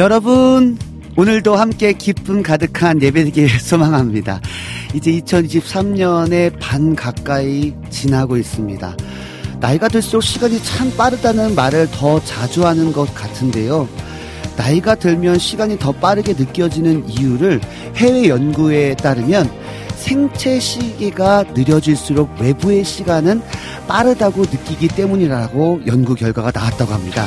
여러분, 오늘도 함께 기쁨 가득한 예배되길 소망합니다. 이제 2023년의 반 가까이 지나고 있습니다. 나이가 들수록 시간이 참 빠르다는 말을 더 자주 하는 것 같은데요. 나이가 들면 시간이 더 빠르게 느껴지는 이유를 해외 연구에 따르면 생체 시계가 느려질수록 외부의 시간은 빠르다고 느끼기 때문이라고 연구 결과가 나왔다고 합니다.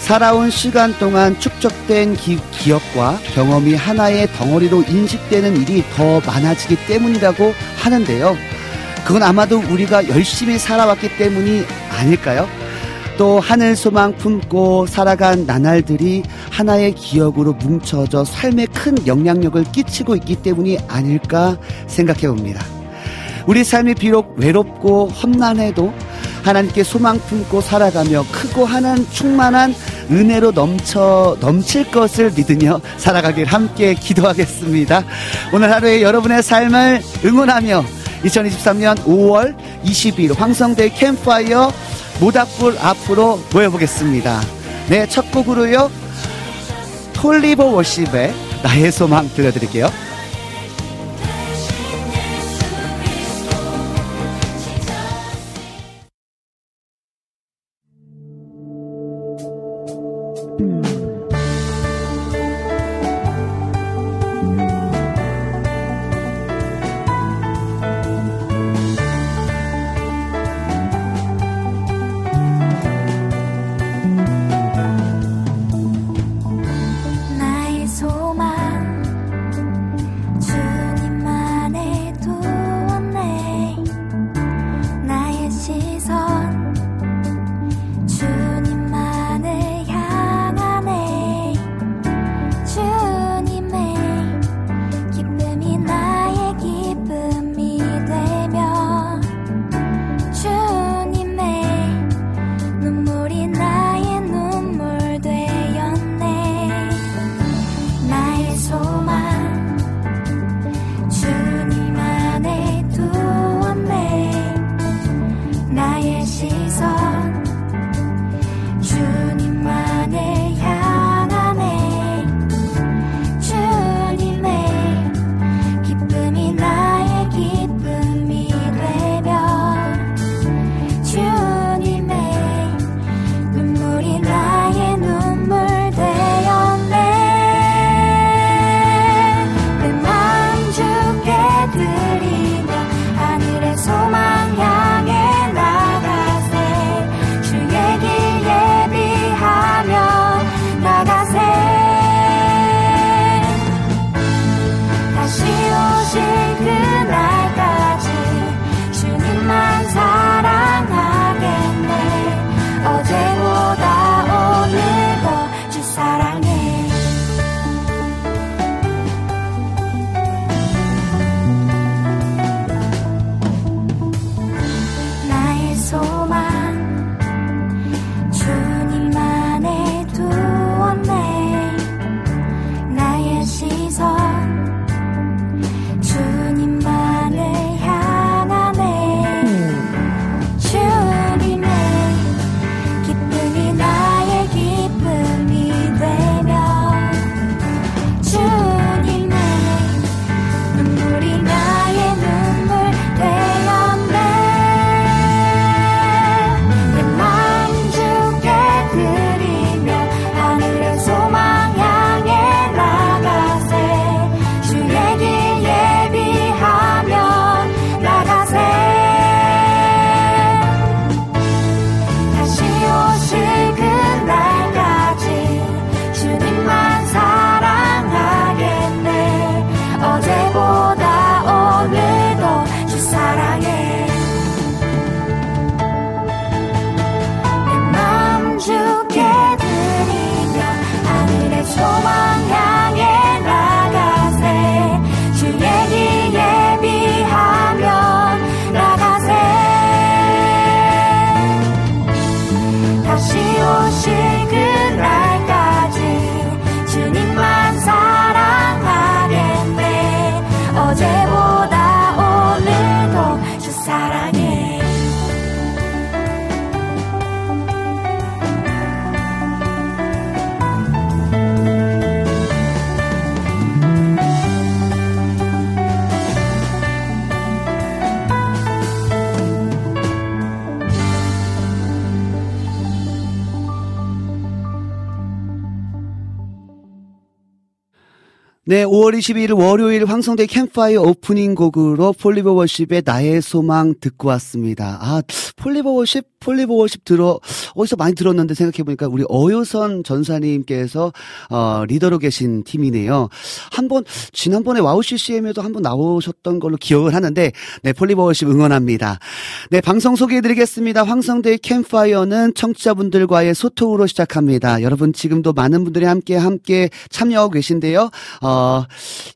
살아온 시간 동안 축적된 기, 기억과 경험이 하나의 덩어리로 인식되는 일이 더 많아지기 때문이라고 하는데요. 그건 아마도 우리가 열심히 살아왔기 때문이 아닐까요? 또 하늘 소망 품고 살아간 나날들이 하나의 기억으로 뭉쳐져 삶에 큰 영향력을 끼치고 있기 때문이 아닐까 생각해 봅니다. 우리 삶이 비록 외롭고 험난해도 하나님께 소망 품고 살아가며 크고 하나는 충만한 은혜로 넘쳐 넘칠 것을 믿으며 살아가길 함께 기도하겠습니다. 오늘 하루에 여러분의 삶을 응원하며 2023년 5월 20일 황성대 캠파이어 모닥불 앞으로 모여보겠습니다. 네, 첫 곡으로요. 톨리버 워십의 나의 소망 들려드릴게요. 10월 22일 월요일 황성대 캠프파이어 오프닝 곡으로 폴리버 Worship의 나의 소망 듣고 왔습니다. 아, 폴리버 Worship, 폴리버 Worship 들어, 어디서 많이 들었는데 생각해보니까 우리 어효선 전도사님께서, 어, 리더로 계신 팀이네요. 한 번, 지난번에 WOW CCM에도 한번 나오셨던 걸로 기억을 하는데, 네, 폴리버 Worship 응원합니다. 네, 방송 소개해드리겠습니다. 황성대 캠프파이어는 청취자분들과의 소통으로 시작합니다. 여러분 지금도 많은 분들이 함께, 함께 참여하고 계신데요. 어, 어,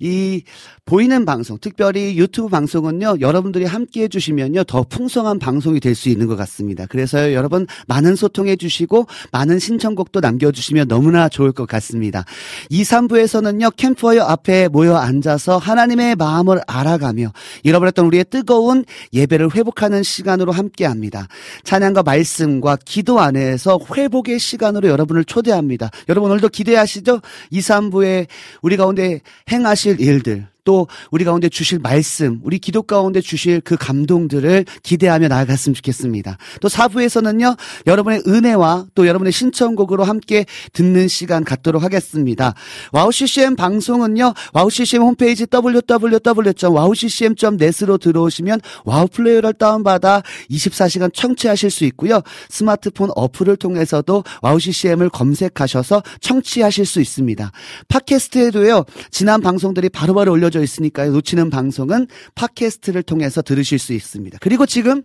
이 보이는 방송, 특별히 유튜브 방송은요, 여러분들이 함께 해주시면요, 더 풍성한 방송이 될 수 있는 것 같습니다. 그래서 여러분 많은 소통해 주시고, 많은 신청곡도 남겨주시면 너무나 좋을 것 같습니다. 2, 3부에서는요, 캠프웨어 앞에 모여 앉아서 하나님의 마음을 알아가며, 잃어버렸던 우리의 뜨거운 예배를 회복하는 시간으로 함께 합니다. 찬양과 말씀과 기도 안에서 회복의 시간으로 여러분을 초대합니다. 여러분 오늘도 기대하시죠? 2, 3부에 우리 가운데 행하실 일들, 또 우리 가운데 주실 말씀, 우리 기도 가운데 주실 그 감동들을 기대하며 나아갔으면 좋겠습니다. 또 4부에서는요, 여러분의 은혜와 또 여러분의 신청곡으로 함께 듣는 시간 갖도록 하겠습니다. WOW CCM 방송은요, WOW CCM 홈페이지 www.wowccm.net으로 들어오시면 WOW 플레이어를 다운받아 24시간 청취하실 수 있고요. 스마트폰 어플을 통해서도 WOW CCM을 검색하셔서 청취하실 수 있습니다. 팟캐스트에도요, 지난 방송들이 바로바로 올려 알려져 있으니까요. 놓치는 방송은 팟캐스트를 통해서 들으실 수 있습니다. 그리고 지금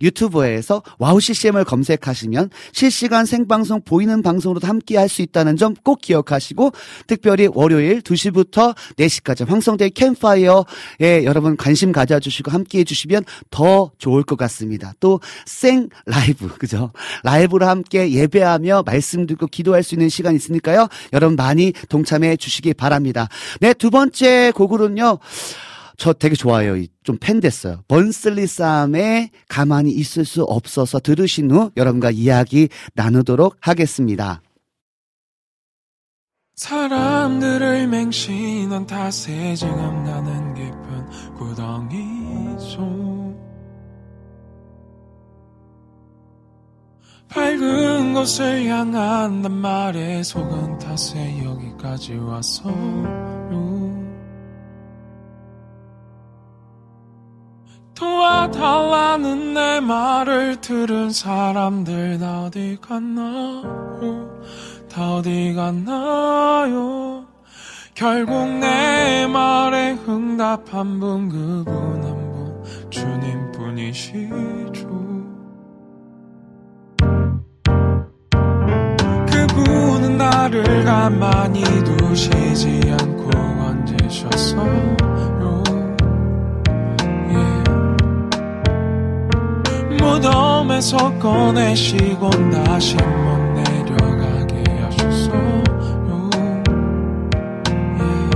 유튜브에서 WOW CCM을 검색하시면 실시간 생방송 보이는 방송으로도 함께 할 수 있다는 점 꼭 기억하시고 특별히 월요일 2시부터 4시까지 황성대 캠프파이어에 여러분 관심 가져주시고 함께 해주시면 더 좋을 것 같습니다. 또 생 라이브 그죠? 라이브로 함께 예배하며 말씀 듣고 기도할 수 있는 시간 있으니까요. 여러분 많이 동참해 주시기 바랍니다. 네, 두 번째 곡으로는요. 저 되게 좋아요. 좀 팬 됐어요. 번슬리 쌈에 가만히 있을 수 없어서 들으신 후 여러분과 이야기 나누도록 하겠습니다. 사람들을 맹신한 탓에 지금 나는 깊은 구덩이죠 밝은 곳을 향한단 말에 속은 탓에 여기까지 왔어 도와달라는 내 말을 들은 사람들 다 어디 갔나요? 다 어디 갔나요? 결국 내 말에 응답한 분 그분 한 분 주님뿐이시죠 그분은 나를 가만히 두시지 않고 건지셨어요 무덤에서 꺼내시고 다시 못 내려가게 하셨어요 yeah.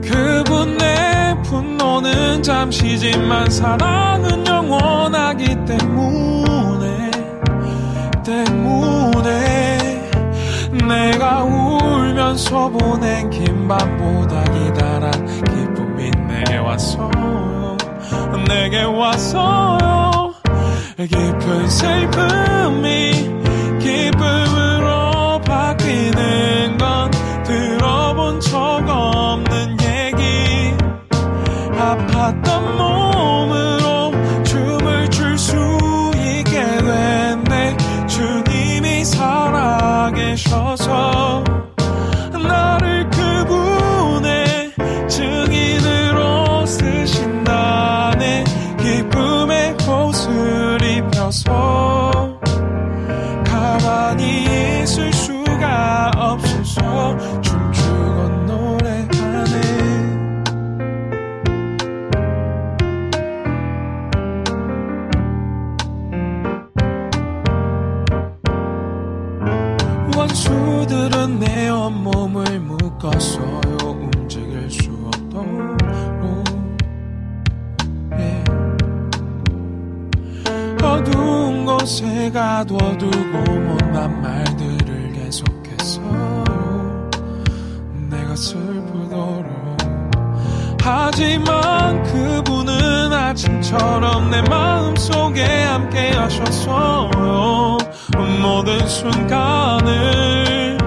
그분의 분노는 잠시지만 사랑은 영원하기 때문에 때문에 내가 울면서 보낸 긴 밤보다 기다란 기쁨이 내게 왔어요 내게 왔어요 깊은 슬픔이 기쁨으로 바뀌는 건 들어본 적 없는 얘기. 아팠던 몸으로 춤을 출 수 있게 됐네 주님이 살아계셔서 있어서 가만히 있을 수가 없어서 춤추고 노래하네. 원수들은 내 온몸을 묶었어 곳에 가둬두고 못난 말들을 계속했어요 내가 슬프도록. 하지만 그분은 아침처럼 내 마음속에 함께 하셨어요 모든 순간을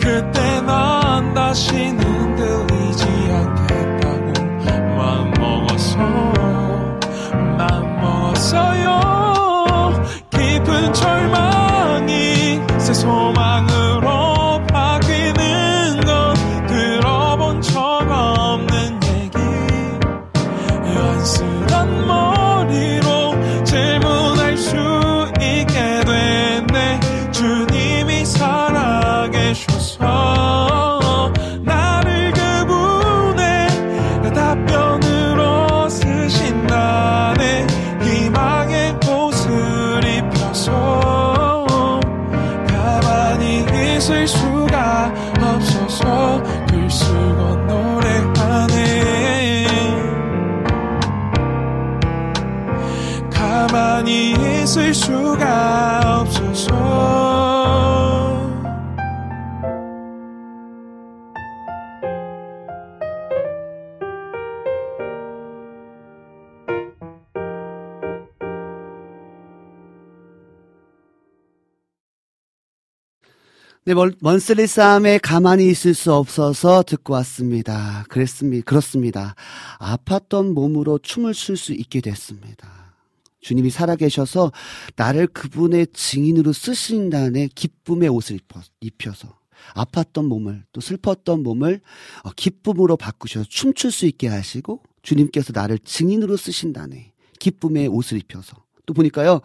그때 난 다시 네, 먼- 먼슬리 싸움에 가만히 있을 수 없어서 듣고 왔습니다. 그랬습니다. 그렇습니다. 아팠던 몸으로 춤을 출 수 있게 됐습니다. 주님이 살아계셔서 나를 그분의 증인으로 쓰신다는 기쁨의 옷을 입혀, 입혀서 아팠던 몸을 또 슬펐던 몸을 어, 기쁨으로 바꾸셔서 춤출 수 있게 하시고 주님께서 나를 증인으로 쓰신다네 기쁨의 옷을 입혀서 또 보니까요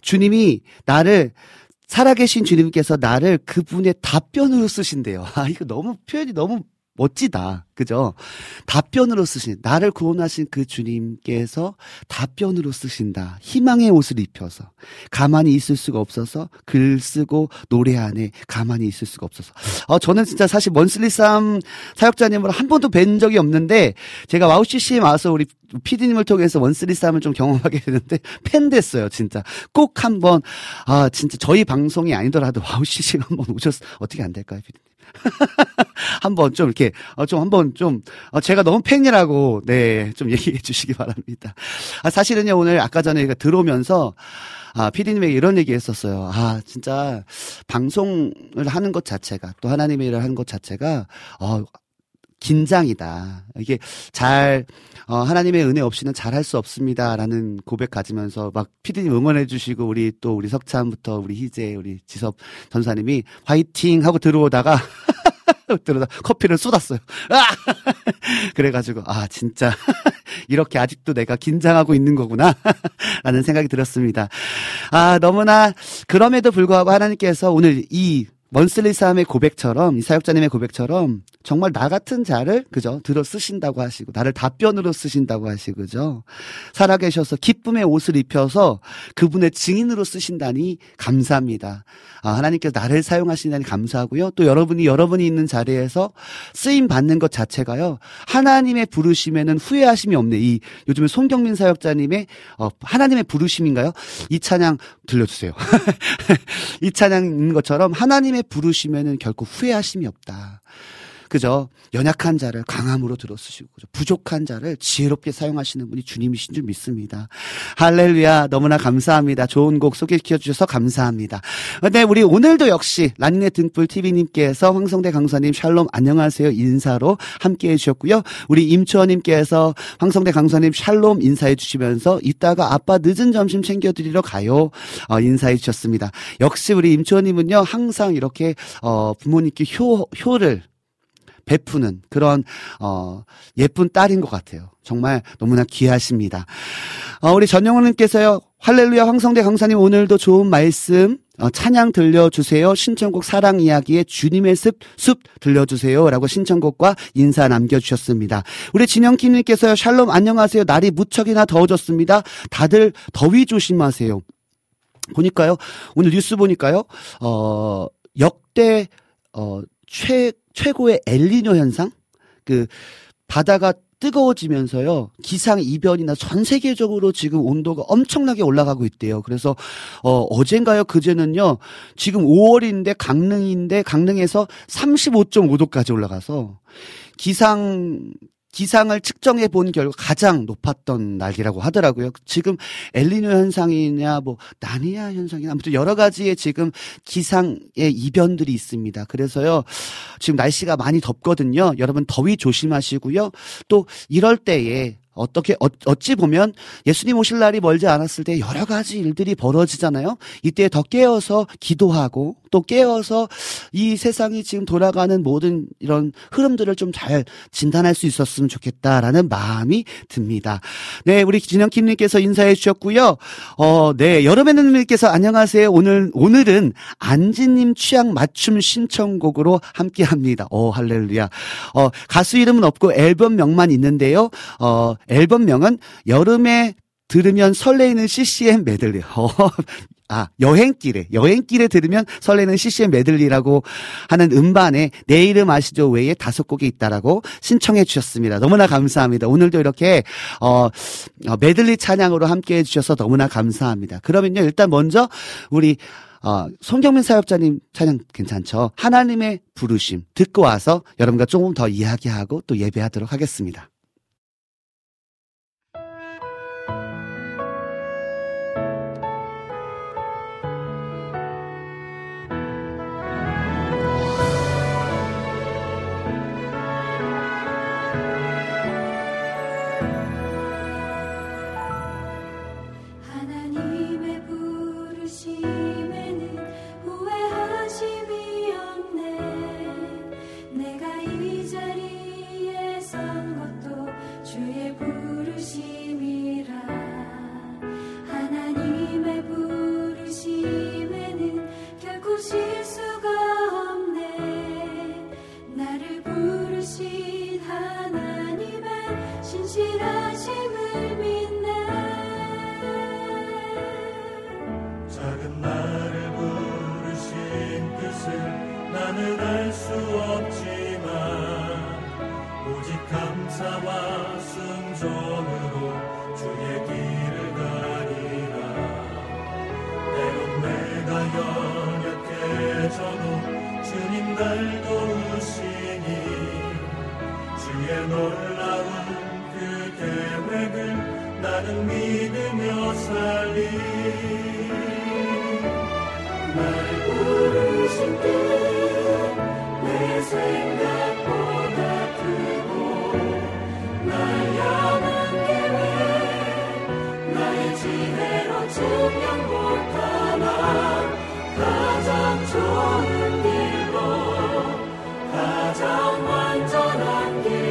주님이 나를 살아계신 주님께서 나를 그분의 답변으로 쓰신대요. 아, 이거 너무 표현이 너무 멋지다. 그죠? 답변으로 쓰신, 나를 구원하신 그 주님께서 답변으로 쓰신다. 희망의 옷을 입혀서. 가만히 있을 수가 없어서 글 쓰고 노래하네. 가만히 있을 수가 없어서. 어, 저는 진짜 사실 Monthly Psalm 사역자님을 한 번도 뵌 적이 없는데, 제가 와우 CCM에 와서 우리 피디님을 통해서 원슬리 쌈을 좀 경험하게 되는데, 팬 됐어요, 진짜. 꼭 한번, 아, 진짜 저희 방송이 아니더라도 와우 CCM 한번 오셨, 어떻게 안 될까요, 피디님? 한번 좀 이렇게 어, 좀 한번 좀 어, 제가 너무 팬이라고 네 좀 얘기해 주시기 바랍니다. 아, 사실은요 오늘 아까 전에 들어오면서 아 피디님에게 이런 얘기했었어요. 아 진짜 방송을 하는 것 자체가 또 하나님의 일을 하는 것 자체가 어 긴장이다. 이게 잘, 어, 하나님의 은혜 없이는 잘 할 수 없습니다라는 고백 가지면서 막 피디님 응원해 주시고 우리 또 우리 석찬부터 우리 희재, 우리 지섭 전사님이 화이팅 하고 들어오다가 들어다 커피를 쏟았어요. 아! 그래가지고 아 진짜 이렇게 아직도 내가 긴장하고 있는 거구나 라는 생각이 들었습니다. 아 너무나 그럼에도 불구하고 하나님께서 오늘 이 먼슬리 싸움의 고백처럼 이 사역자님의 고백처럼 정말 나 같은 자를 그죠 들어 쓰신다고 하시고 나를 답변으로 쓰신다고 하시고 그죠 살아계셔서 기쁨의 옷을 입혀서 그분의 증인으로 쓰신다니 감사합니다. 아, 하나님께서 나를 사용하신다니 감사하고요. 또 여러분이 여러분이 있는 자리에서 쓰임 받는 것 자체가요 하나님의 부르심에는 후회하심이 없네. 이 요즘에 송경민 사역자님의 어, 하나님의 부르심인가요? 이 찬양 들려주세요. 이 찬양인 것처럼 하나님의 부르심에는 결코 후회하심이 없다. 그죠? 연약한 자를 강함으로 들어쓰시고? 부족한 자를 지혜롭게 사용하시는 분이 주님이신 줄 믿습니다. 할렐루야. 너무나 감사합니다. 좋은 곡 소개시켜 주셔서 감사합니다. 네, 우리 오늘도 역시 란네 등불 TV님께서 황성대 강사님 샬롬 안녕하세요 인사로 함께 해 주셨고요. 우리 임초원님께서 황성대 강사님 샬롬 인사해 주시면서 이따가 아빠 늦은 점심 챙겨드리러 가요. 어, 인사해 주셨습니다. 역시 우리 임초원님은요, 항상 이렇게, 어, 부모님께 효, 효를 베푸는 그런 어 예쁜 딸인 것 같아요. 정말 너무나 귀하십니다. 어, 우리 전영훈님께서요. 할렐루야 황성대 강사님 오늘도 좋은 말씀 어, 찬양 들려주세요. 신청곡 사랑 이야기의 주님의 숲, 숲 들려주세요. 라고 신청곡과 인사 남겨주셨습니다. 우리 진영키님께서요. 샬롬 안녕하세요. 날이 무척이나 더워졌습니다. 다들 더위 조심하세요. 보니까요. 오늘 뉴스 보니까요. 어, 역대 어, 최, 최고의 엘리뇨 현상? 그, 바다가 뜨거워지면서요, 기상 이변이나 전 세계적으로 지금 온도가 엄청나게 올라가고 있대요. 그래서, 어, 어젠가요, 그제는요, 지금 5월인데 강릉인데 강릉에서 35.5도까지 올라가서, 기상, 기상을 측정해 본 결과 가장 높았던 날이라고 하더라고요. 지금 엘리뇨 현상이냐 뭐 나니아 현상이나 아무튼 여러 가지의 지금 기상의 이변들이 있습니다. 그래서요. 지금 날씨가 많이 덥거든요. 여러분 더위 조심하시고요. 또 이럴 때에 어떻게 어, 어찌 보면 예수님 오실 날이 멀지 않았을 때 여러 가지 일들이 벌어지잖아요. 이때 더 깨어서 기도하고 또 깨어서 이 세상이 지금 돌아가는 모든 이런 흐름들을 좀 잘 진단할 수 있었으면 좋겠다라는 마음이 듭니다. 네, 우리 진영킴님께서 인사해 주셨고요. 어, 네, 여름에는님께서 안녕하세요. 오늘 오늘은 안지님 취향 맞춤 신청곡으로 함께합니다. 오 할렐루야. 어, 가수 이름은 없고 앨범명만 있는데요. 어, 앨범명은 여름에 들으면 설레이는 CCM 메들리. 어, 아, 여행길에, 여행길에 들으면 설레는 CCM 메들리라고 하는 음반에 내 이름 아시죠 외에 다섯 곡이 있다라고 신청해 주셨습니다. 너무나 감사합니다. 오늘도 이렇게, 어, 어 메들리 찬양으로 함께 해주셔서 너무나 감사합니다. 그러면요, 일단 먼저 우리, 어, 송경민 사역자님 찬양 괜찮죠? 하나님의 부르심 듣고 와서 여러분과 조금 더 이야기하고 또 예배하도록 하겠습니다. 날 도우시니 주의 놀라운 그 계획을 나는 믿으며 살리. 날 부르신 뜻내 생각보다 크고 날 향한 계획 나의 지혜로 증명 못하나 가장 좋은 가장 완전한 길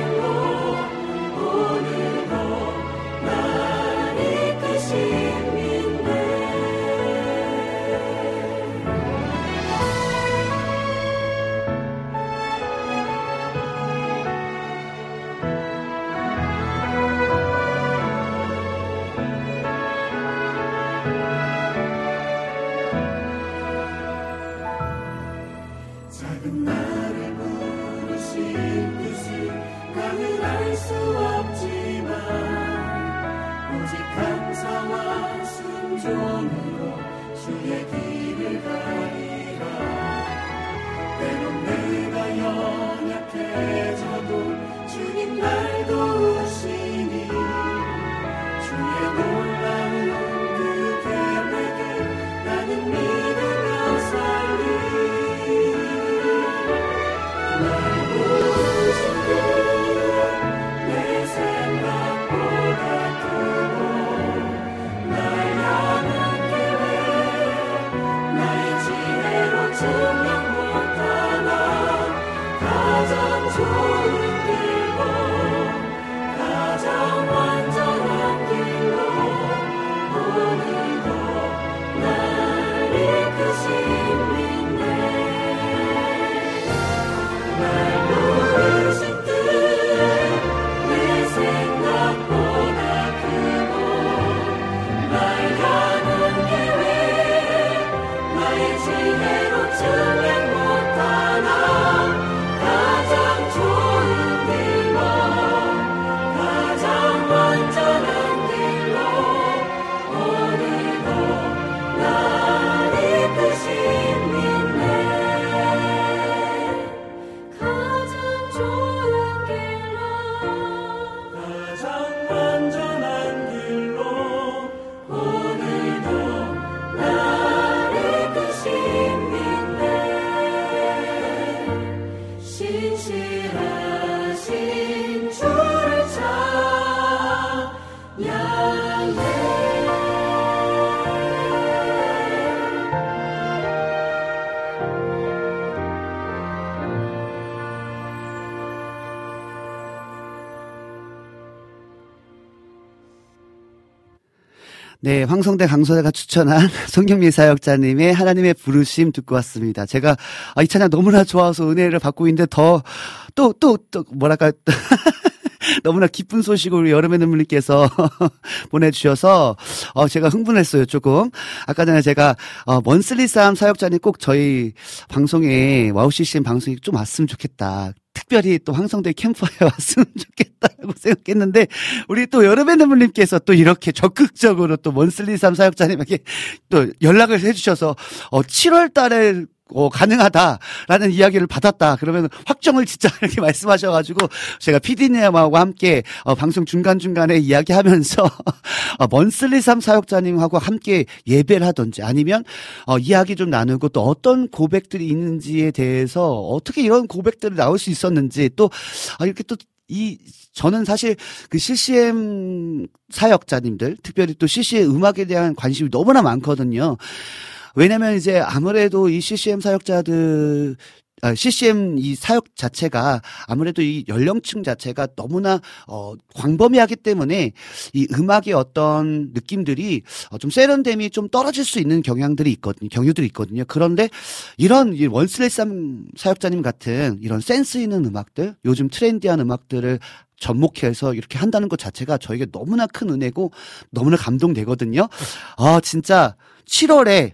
네, 황성대 강서대가 추천한 송경민 사역자님의 하나님의 부르심 듣고 왔습니다. 제가 아, 이 찬양 너무나 좋아서 은혜를 받고 있는데 더, 또, 또, 또, 뭐랄까. 너무나 기쁜 우리 여름의 눈물님께서 보내주셔서 어, 제가 흥분했어요 조금 아까 전에 제가 어, Monthly Psalm 사역자님 꼭 저희 방송에 와우 CCM 방송에 좀 왔으면 좋겠다 특별히 또 황성대 캠프에 왔으면 좋겠다고 생각했는데 우리 또 여름의 눈물님께서 또 이렇게 적극적으로 또 먼슬리 삼 사역자님에게 또 연락을 해주셔서 어 7월 달에 어, 가능하다라는 이야기를 받았다. 그러면 확정을 진짜 이렇게 말씀하셔가지고 제가 피디님하고 함께 어, 방송 중간 중간에 이야기하면서 어, 먼슬리삼 사역자님하고 함께 예배를 하든지 아니면 어, 이야기 좀 나누고 또 어떤 고백들이 있는지에 대해서 어떻게 이런 고백들이 나올 수 있었는지 또 아, 이렇게 또이 저는 사실 그 CCM 사역자님들 특별히 또 CC의 음악에 대한 관심이 너무나 많거든요. 왜냐면 이제 아무래도 이 CCM 사역자들 아, CCM 이 사역 자체가 아무래도 이 연령층 자체가 너무나 어 광범위하기 때문에 이 음악의 어떤 느낌들이 어, 좀 세련됨이 좀 떨어질 수 있는 경향들이 있거든요. 경유들이 있거든요. 그런데 이런 이 원슬레삼 사역자님 같은 이런 센스 있는 음악들, 요즘 트렌디한 음악들을 접목해서 이렇게 한다는 것 자체가 저에게 너무나 큰 은혜고 너무나 감동되거든요. 아, 진짜 7월에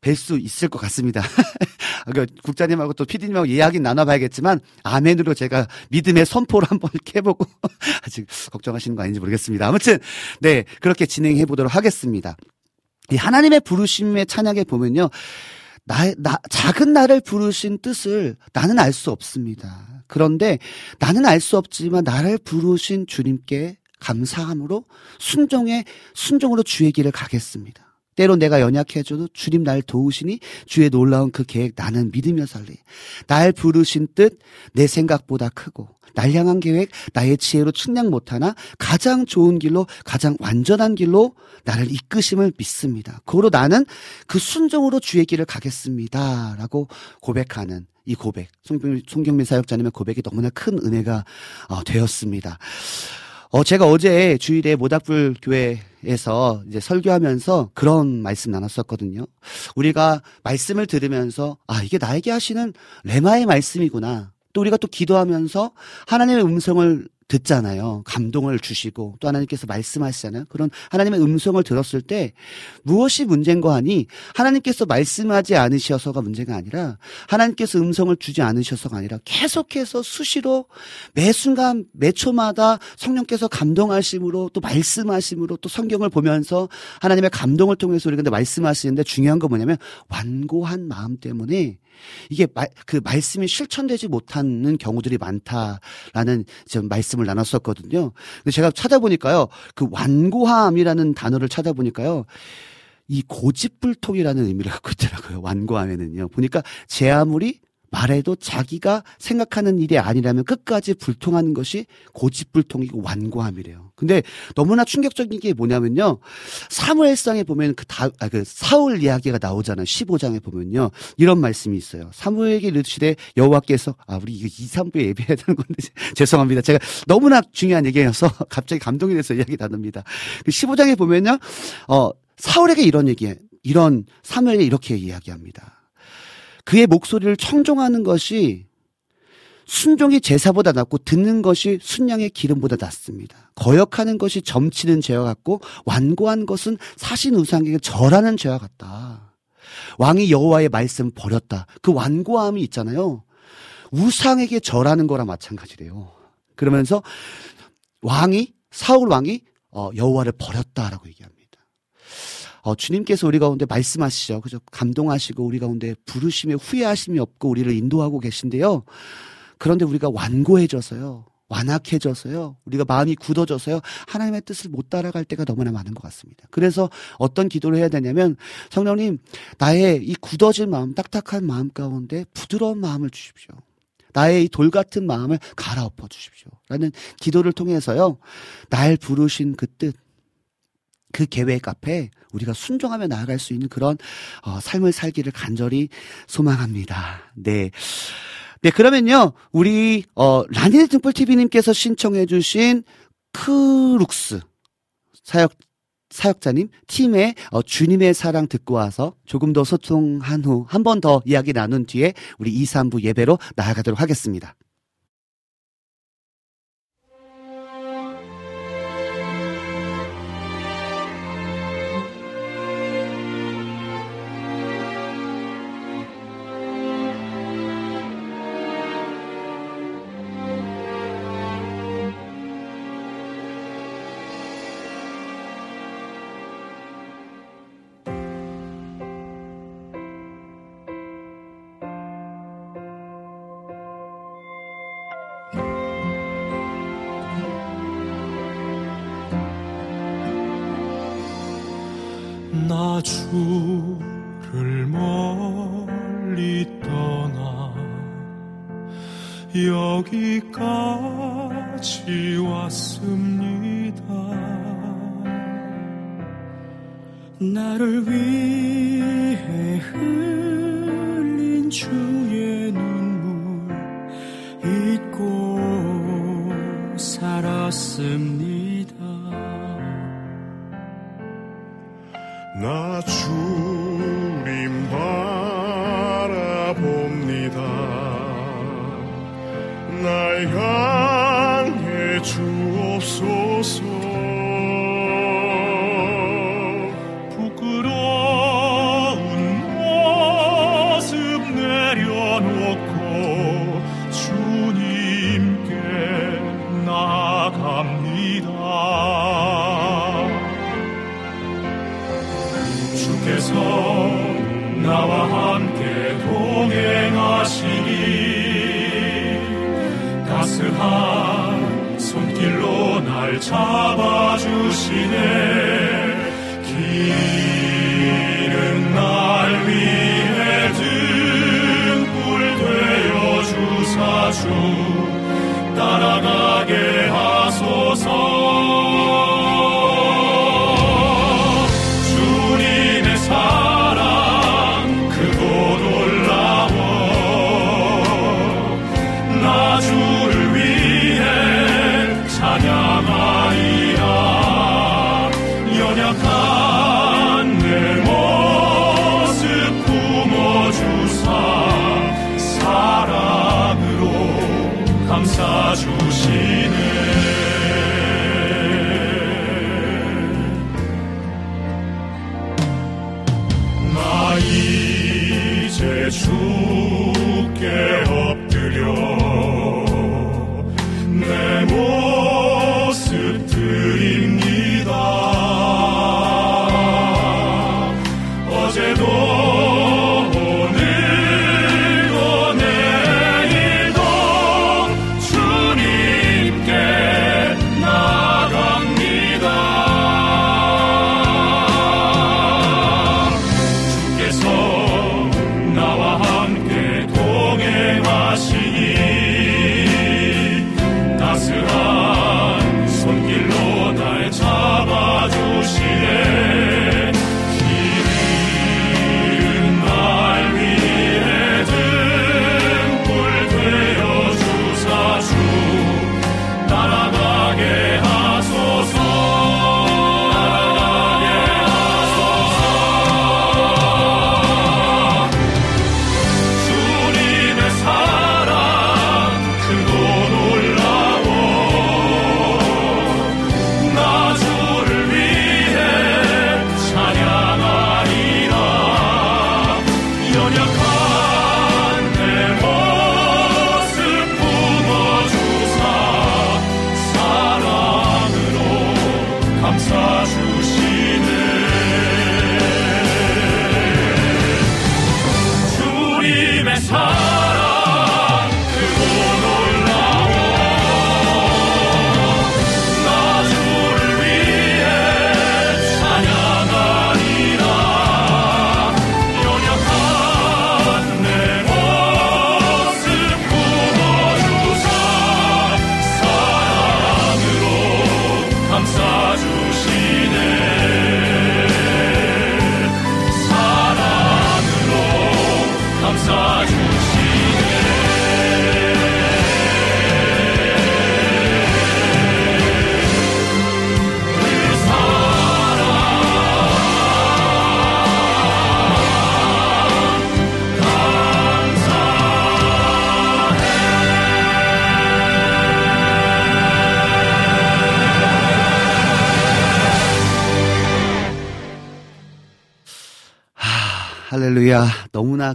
뵐 수 있을 것 같습니다. 그 국장님하고 또 PD님하고 이야기 나눠봐야겠지만 아멘으로 제가 믿음의 선포를 한번 해보고 아직 걱정하시는 거 아닌지 모르겠습니다. 아무튼 네 그렇게 진행해 보도록 하겠습니다. 이 하나님의 부르심의 찬양에 보면요. 나, 나, 작은 나를 부르신 뜻을 나는 알 수 없습니다. 그런데 나는 알 수 없지만 나를 부르신 주님께 감사함으로 순종에, 순종으로 주의 길을 가겠습니다. 때로 내가 연약해져도 주님 날 도우시니 주의 놀라운 그 계획 나는 믿으며 살리. 날 부르신 뜻 내 생각보다 크고 날 향한 계획 나의 지혜로 측량 못하나 가장 좋은 길로 가장 완전한 길로 나를 이끄심을 믿습니다. 그로 나는 그 순종으로 주의 길을 가겠습니다. 라고 고백하는 이 고백. 송경민 사역자님의 고백이 너무나 큰 은혜가 어, 되었습니다. 어, 제가 어제 주일에 모닥불 교회에서 이제 설교하면서 그런 말씀 나눴었거든요. 우리가 말씀을 들으면서, 아, 이게 나에게 하시는 레마의 말씀이구나. 또 우리가 또 기도하면서 하나님의 음성을 듣잖아요. 감동을 주시고 또 하나님께서 말씀하시잖아요. 그런 하나님의 음성을 들었을 때 무엇이 문제인 거 하니 하나님께서 말씀하지 않으셔서가 문제가 아니라 하나님께서 음성을 주지 않으셔서가 아니라 계속해서 수시로 매 순간 매 초마다 성령께서 감동하심으로 또 말씀하심으로 또 성경을 보면서 하나님의 감동을 통해서 우리가 말씀하시는데 중요한 거 뭐냐면 완고한 마음 때문에 이게 마, 그 말씀이 실천되지 못하는 경우들이 많다라는 좀 말씀을 나눴었거든요. 근데 제가 찾아보니까요, 그 완고함이라는 단어를 찾아보니까요, 이 고집불통이라는 의미를 갖고 있더라고요. 완고함에는요. 보니까 제 아무리 말해도 자기가 생각하는 일이 아니라면 끝까지 불통하는 것이 고집불통이고 완고함이래요. 근데 너무나 충격적인 게 뭐냐면요. 사무엘상에 보면 그 다, 아, 그 사울 이야기가 나오잖아요. 15장에 보면요. 이런 말씀이 있어요. 사무엘에게 이르시되 여호와께서, 아, 우리 이거 2, 3부에 예배해야 되는 건데, 죄송합니다. 제가 너무나 중요한 얘기여서 갑자기 감동이 돼서 이야기 나눕니다. 그 15장에 보면요. 어, 사울에게 이런 얘기, 이런 사무엘이 이렇게 이야기합니다. 그의 목소리를 청종하는 것이 순종이 제사보다 낫고 듣는 것이 순양의 기름보다 낫습니다. 거역하는 것이 점치는 죄와 같고 완고한 것은 사신 우상에게 절하는 죄와 같다. 왕이 여호와의 말씀 버렸다. 그 완고함이 있잖아요. 우상에게 절하는 거랑 마찬가지래요. 그러면서 왕이 사울 왕이 어, 여호와를 버렸다라고 얘기합니다. 어, 주님께서 우리 가운데 말씀하시죠. 그죠? 감동하시고 우리 가운데 부르심에 후회하심이 없고 우리를 인도하고 계신데요. 그런데 우리가 완고해져서요. 완악해져서요. 우리가 마음이 굳어져서요. 하나님의 뜻을 못 따라갈 때가 너무나 많은 것 같습니다. 그래서 어떤 기도를 해야 되냐면 성령님 나의 이 굳어진 마음, 딱딱한 마음 가운데 부드러운 마음을 주십시오. 나의 이 돌 같은 마음을 갈아엎어 주십시오. 라는 기도를 통해서요. 날 부르신 그 뜻, 그 계획 앞에 우리가 순종하며 나아갈 수 있는 그런 어, 삶을 살기를 간절히 소망합니다. 네. 네, 그러면요. 우리 어 라니네 등불 TV님께서 신청해 주신 크룩스 사역 사역자님 팀의 어, 주님의 사랑 듣고 와서 조금 더 소통한 후 한 번 더 이야기 나눈 뒤에 우리 2, 3부 예배로 나아가도록 하겠습니다.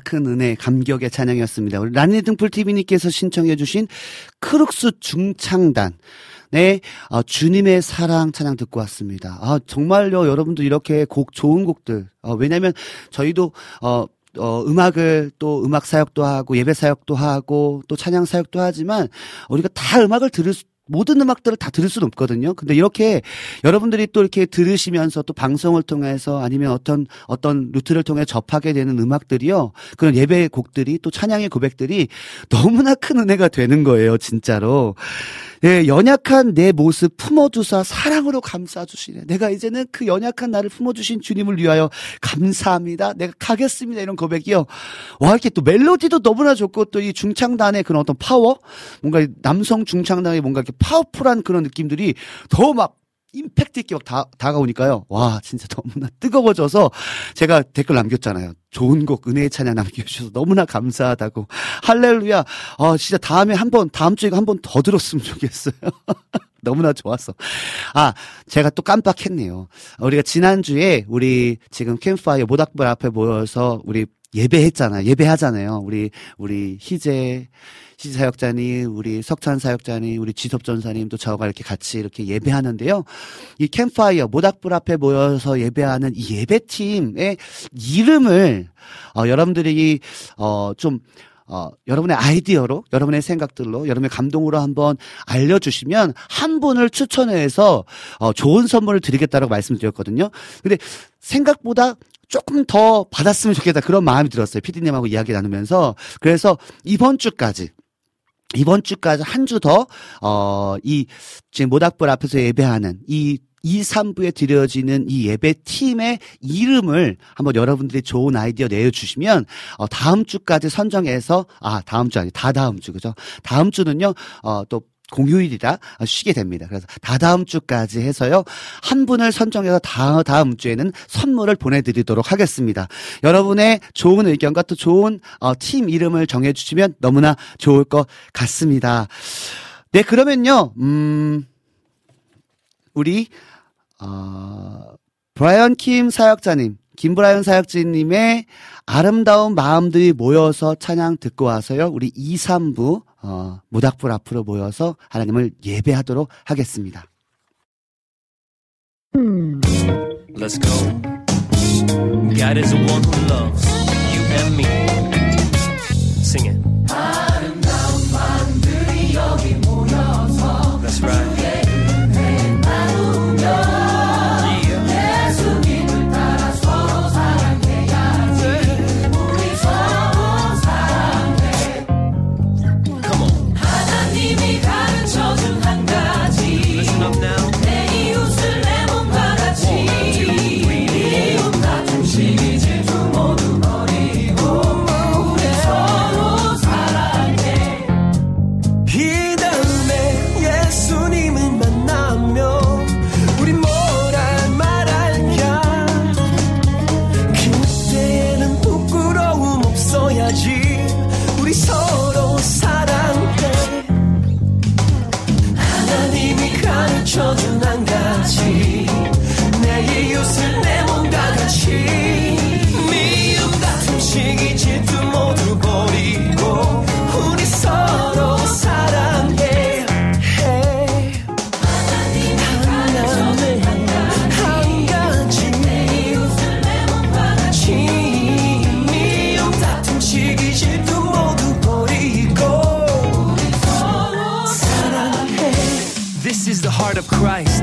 큰 은혜, 감격의 찬양이었습니다. 우리 라니 등불 TV님께서 신청해주신 크룩스 중창단. 네, 어, 주님의 사랑 찬양 듣고 왔습니다. 아, 정말요, 여러분도 이렇게 곡, 좋은 곡들. 어, 왜냐면 저희도, 어, 어, 음악을 또 음악 사역도 하고 예배 사역도 하고 또 찬양 사역도 하지만 우리가 다 음악을 들을 수, 모든 음악들을 다 들을 수는 없거든요. 근데 이렇게 여러분들이 또 이렇게 들으시면서 또 방송을 통해서 아니면 어떤 어떤 루트를 통해 접하게 되는 음악들이요. 그런 예배 곡들이 또 찬양의 고백들이 너무나 큰 은혜가 되는 거예요, 진짜로. 예, 연약한 내 모습 품어주사 사랑으로 감싸주시네. 내가 이제는 그 연약한 나를 품어주신 주님을 위하여 감사합니다. 내가 가겠습니다. 이런 고백이요. 와, 이렇게 또 멜로디도 너무나 좋고 또 이 중창단의 그런 어떤 파워? 뭔가 남성 중창단의 뭔가 이렇게 파워풀한 그런 느낌들이 더 막 임팩트 있게 막 다, 다가오니까요. 와, 진짜 너무나 뜨거워져서 제가 댓글 남겼잖아요. 좋은 곡, 은혜의 찬양 남겨주셔서 너무나 감사하다고. 할렐루야. 아, 진짜 다음에 한 번, 다음 주에 한 번 더 들었으면 좋겠어요. 너무나 좋았어. 아, 제가 또 깜빡했네요. 우리가 지난주에 우리 지금 캠파이어 모닥불 앞에 모여서 우리 예배했잖아요. 예배하잖아요. 우리, 우리 희재, 희재 사역자님, 우리 석찬 사역자님, 우리 지섭 전사님 또 저가 이렇게 같이 이렇게 예배하는데요. 이 캠파이어 모닥불 앞에 모여서 예배하는 이 예배팀의 이름을, 어, 여러분들이, 어, 좀, 어, 여러분의 아이디어로, 여러분의 생각들로, 여러분의 감동으로 한번 알려주시면 한 분을 추천해서 어, 좋은 선물을 드리겠다라고 말씀드렸거든요. 근데 생각보다 조금 더 받았으면 좋겠다 그런 마음이 들었어요. 피디님하고 이야기 나누면서 그래서 이번 주까지 이번 주까지 한 주 더, 어, 이, 지금 모닥불 앞에서 예배하는 이 2, 3부에 드려지는 이 예배 팀의 이름을 한번 여러분들이 좋은 아이디어 내어주시면, 어, 다음 주까지 선정해서, 아, 다음 주 아니, 다 다음 주, 그죠? 다음 주는요, 어, 또, 공휴일이라 쉬게 됩니다. 그래서 다다음 주까지 해서요. 한 분을 선정해서 다, 다음 주에는 선물을 보내드리도록 하겠습니다. 여러분의 좋은 의견과 또 좋은 어, 팀 이름을 정해주시면 너무나 좋을 것 같습니다. 네, 그러면요. 음, 우리 어, 브라이언 킴 사역자님, 김브라이언 사역자님의 아름다운 마음들이 모여서 찬양 듣고 와서요. 우리 2, 3부 어, 모닥불 앞으로 모여서 하나님을 예배하도록 하겠습니다. Let's go. God is the one who loves you and me. Sing it. Heart of Christ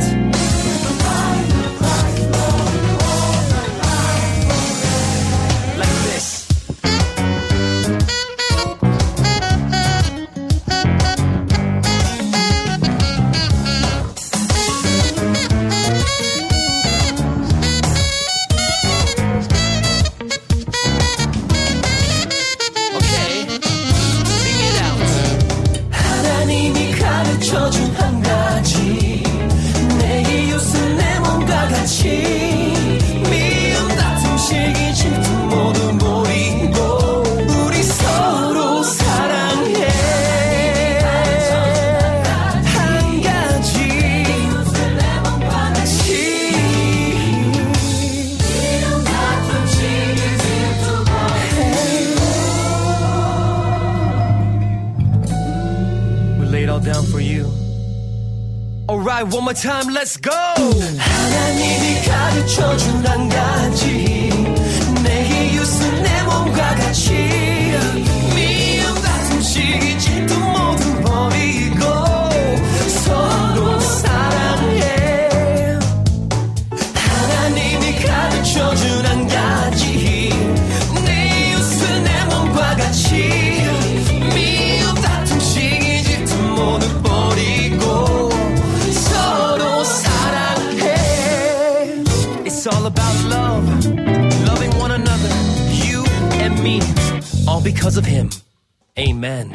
right, one more time, let's go. 하나님이 가르쳐 준 한 가지. 내 이웃은 내 몸과 같이. 미움 다툼 시기 질투 모두 버리고 서로 사랑해. 하나님이 가르쳐 준 한 가지. 내 이웃은 내 몸과 같이 because of him amen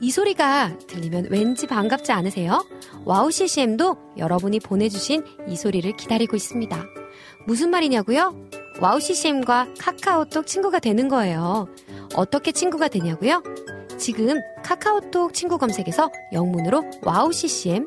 이 소리가 들리면 왠지 반갑지 않으세요? 와우 CCM도 여러분이 보내주신 이 소리를 기다리고 있습니다. 무슨 말이냐고요? 와우 CCM과 카카오톡 친구가 되는 거예요. 어떻게 친구가 되냐고요? 지금 카카오톡 친구 검색에서 영문으로 와우 CCM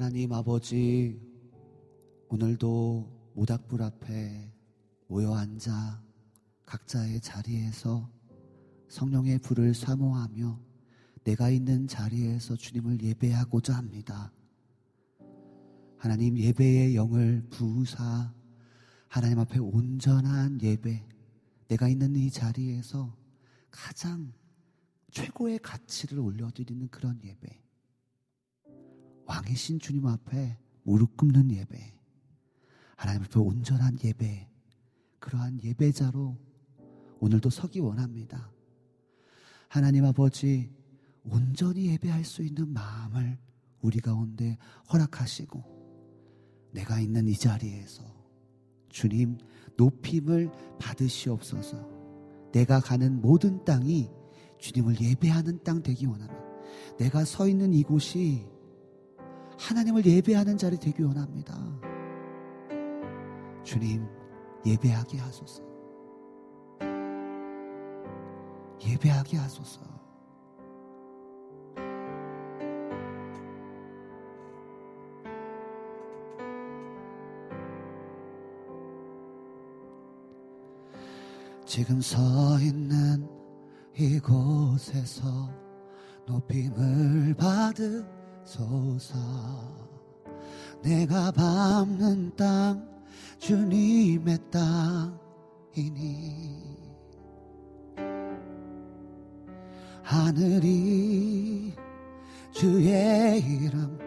하나님 아버지, 오늘도 모닥불 앞에 모여 앉아 각자의 자리에서 성령의 불을 사모하며 내가 있는 자리에서 주님을 예배하고자 합니다. 하나님 예배의 영을 부으사 하나님 앞에 온전한 예배, 내가 있는 이 자리에서 가장 최고의 가치를 올려드리는 그런 예배. 왕이신 주님 앞에 무릎 꿇는 예배, 하나님 앞에 온전한 예배, 그러한 예배자로 오늘도 서기 원합니다. 하나님 아버지, 온전히 예배할 수 있는 마음을 우리 가운데 허락하시고, 내가 있는 이 자리에서 주님 높임을 받으시옵소서, 내가 가는 모든 땅이 주님을 예배하는 땅 되기 원합니다. 내가 서 있는 이곳이 하나님을 예배하는 자리 되기 원합니다. 주님, 예배하게 하소서. 예배하게 하소서. 지금 서 있는 이곳에서 높임을 받으 소서 내가 밟는 땅 주님의 땅이니. 하늘이 주의 이름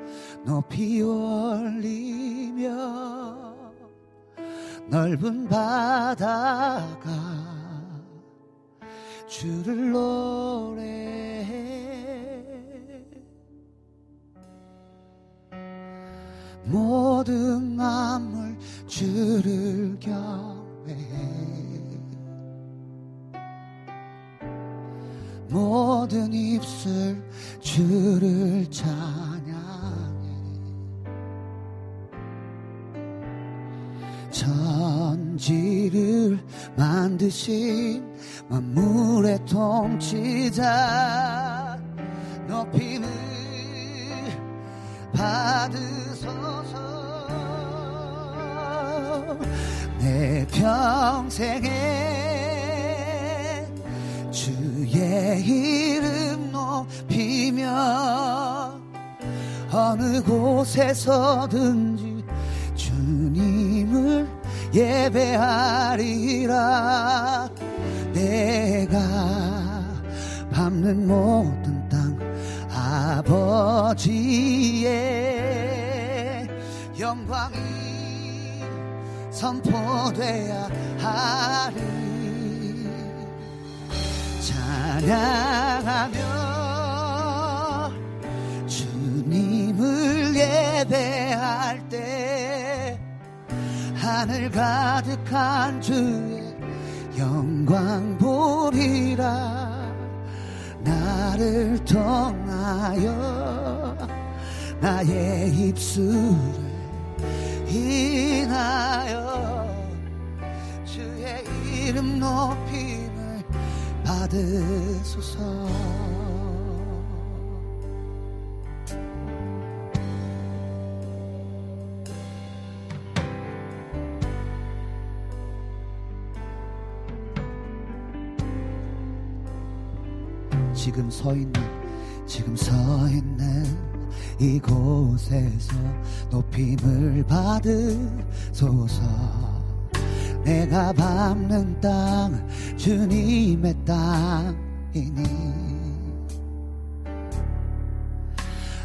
높이 올리며 넓은 바다가 주를 노래 모든 만물 주를 경배해 모든 입술 주를 찬양해. 천지를 만드신 만물의 통치자 높임을 받 으소서 내 평생에 주의 이름 높이며 어느 곳에서든지 주님을 예배하리라. 내가 밟는 모든 땅 아버지의 영광이 선포돼야 하리. 찬양하며 주님을 예배할 때 하늘 가득한 주의 영광 보리라. 나를 통하여 나의 입술을 인하여 주의 이름 높임을 받으소서. 지금 서 있는 지금 서 있는 이곳에서 높임을 받으소서. 내가 밟는 땅 주님의 땅이니.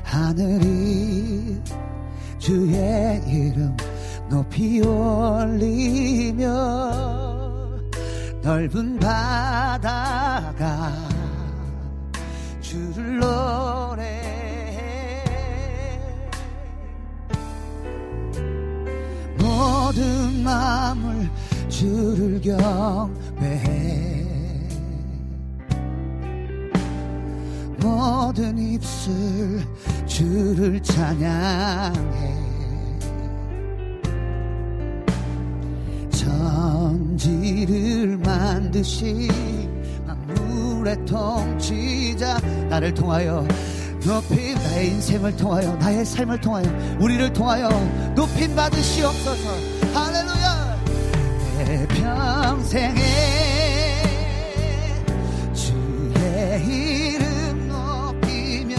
하늘이 주의 이름 높이 올리며 넓은 바다가 주를 노래 모든 마음을 주를 경배해. 모든 입술 주를 찬양해. 천지를 만드신 만물의 통치자 나를 통하여 높임 나의 인생을 통하여 나의 삶을 통하여 우리를 통하여 높임 받으시옵소서. 할렐루야! 내 평생에 주의 이름 높이며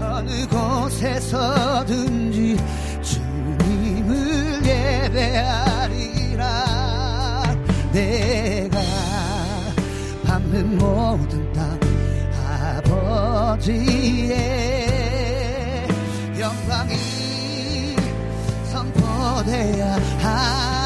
어느 곳에서든지 주님을 예배하리라. 내가 밟는 모든 땅 아버지의 영광이 선포돼야 하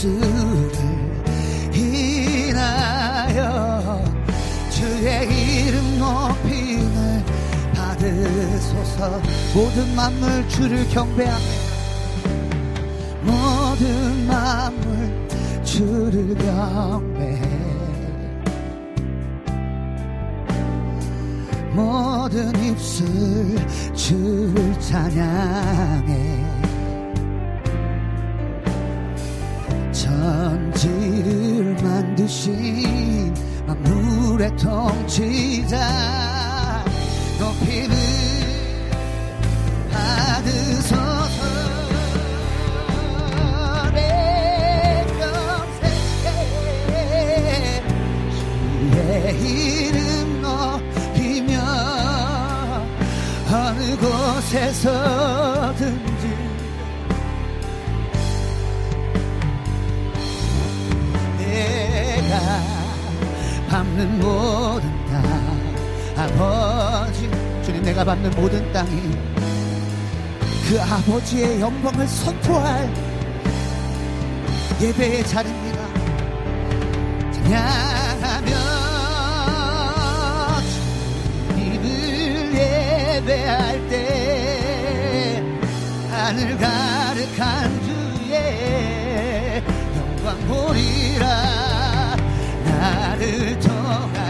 입술을 인하여 주의 이름 높임을 받으소서. 모든 만물 주를 경배하며 모든 만물 주를 경배해 모든 입술 주를 찬양해 천지를 만드신 만물의 통치자 높이는 내가 밟는 모든 땅이 그 아버지의 영광을 선포할 예배의 자리입니다. 찬양하며 주님을 예배할 때 하늘 가득한 주의 영광 보리라. 나를 통하여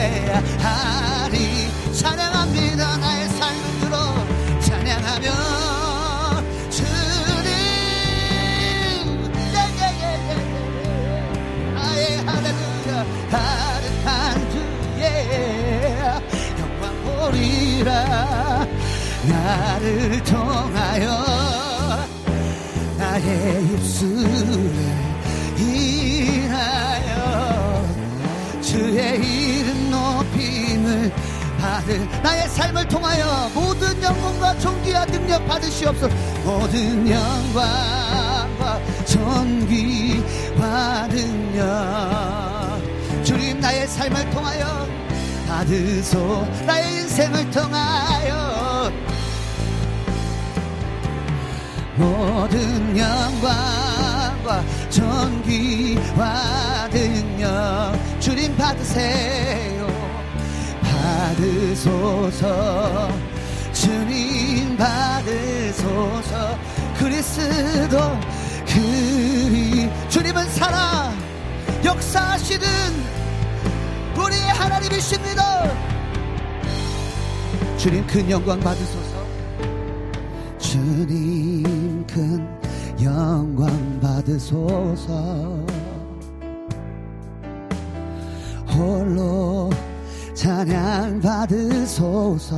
해야 하리 찬양합니다. 나의 삶을 들어 찬양하며 주님. 예예예예 나의 할렐루야. 가득한 주의 영광 보리라. 나를 통하여 나의 입술에 인하여 주의 높임을 받을 나의 삶을 통하여 모든 영광과 존귀와 능력 받으시옵소서. 모든 영광과 존귀와 능력 주님 나의 삶을 통하여 받으소. 나의 인생을 통하여 모든 영광과 존귀와 능력 주님 받으세요 받으소서. 주님 받으소서. 그리스도 그리 주님은 살아 역사하시는 우리의 하나님이십니다. 주님 큰 영광 받으소서. 주님 큰 영광 받으소서. 홀로 찬양 받으소서.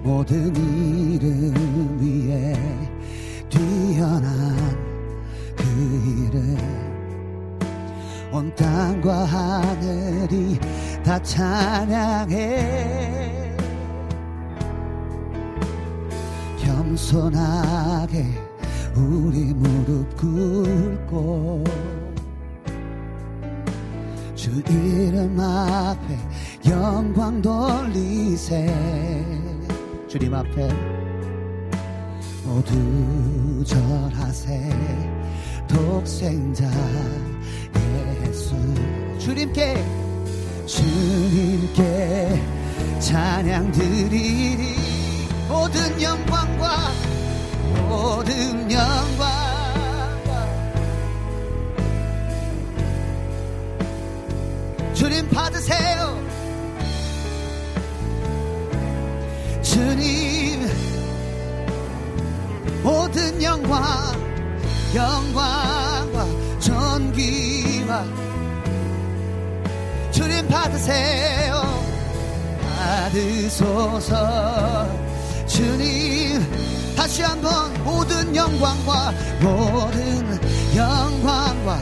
모든 이름 위에 뛰어난 그 이름 온 땅과 하늘이 다 찬양해. 겸손하게 우리 무릎 꿇고 주 이름 앞에 영광 돌리세. 주님 앞에 모두 절하세. 독생자 예수. 주님께 주님께 찬양 드리리. 모든 영광과 모든 영광 주님 받으세요. 주님 모든 영광 영광과 존귀와 주님 받으세요. 받으소서. 주님 다시 한번 모든 영광과 모든 영광과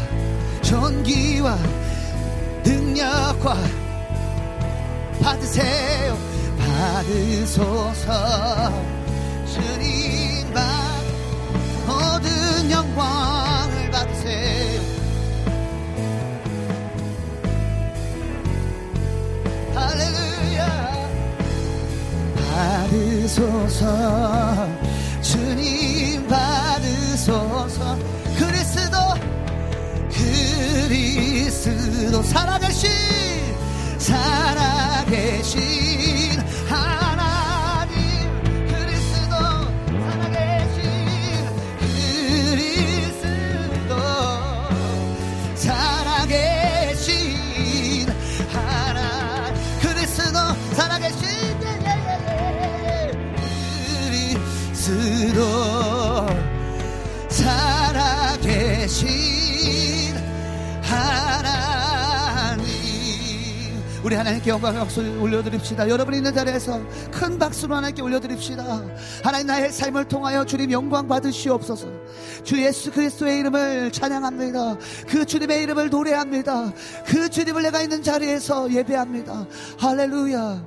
존귀와 능력과 받으세요. 받으소서. 주님 받 모든 영광을 받으세요. 할렐루야. 받으소서. 주님 받으소서. 그리스도 그리스도 살아계신 살아계신 하나님 그리스도 살아계신 그리스도 살아계신 하나 그리스도 살아계신 그리스도 우리 하나님께 영광의 박수 올려드립시다. 여러분 있는 자리에서 큰 박수로 하나님께 올려드립시다. 하나님 나의 삶을 통하여 주님 영광 받으시옵소서. 주 예수 그리스도의 이름을 찬양합니다. 그 주님의 이름을 노래합니다. 그 주님을 내가 있는 자리에서 예배합니다. 할렐루야.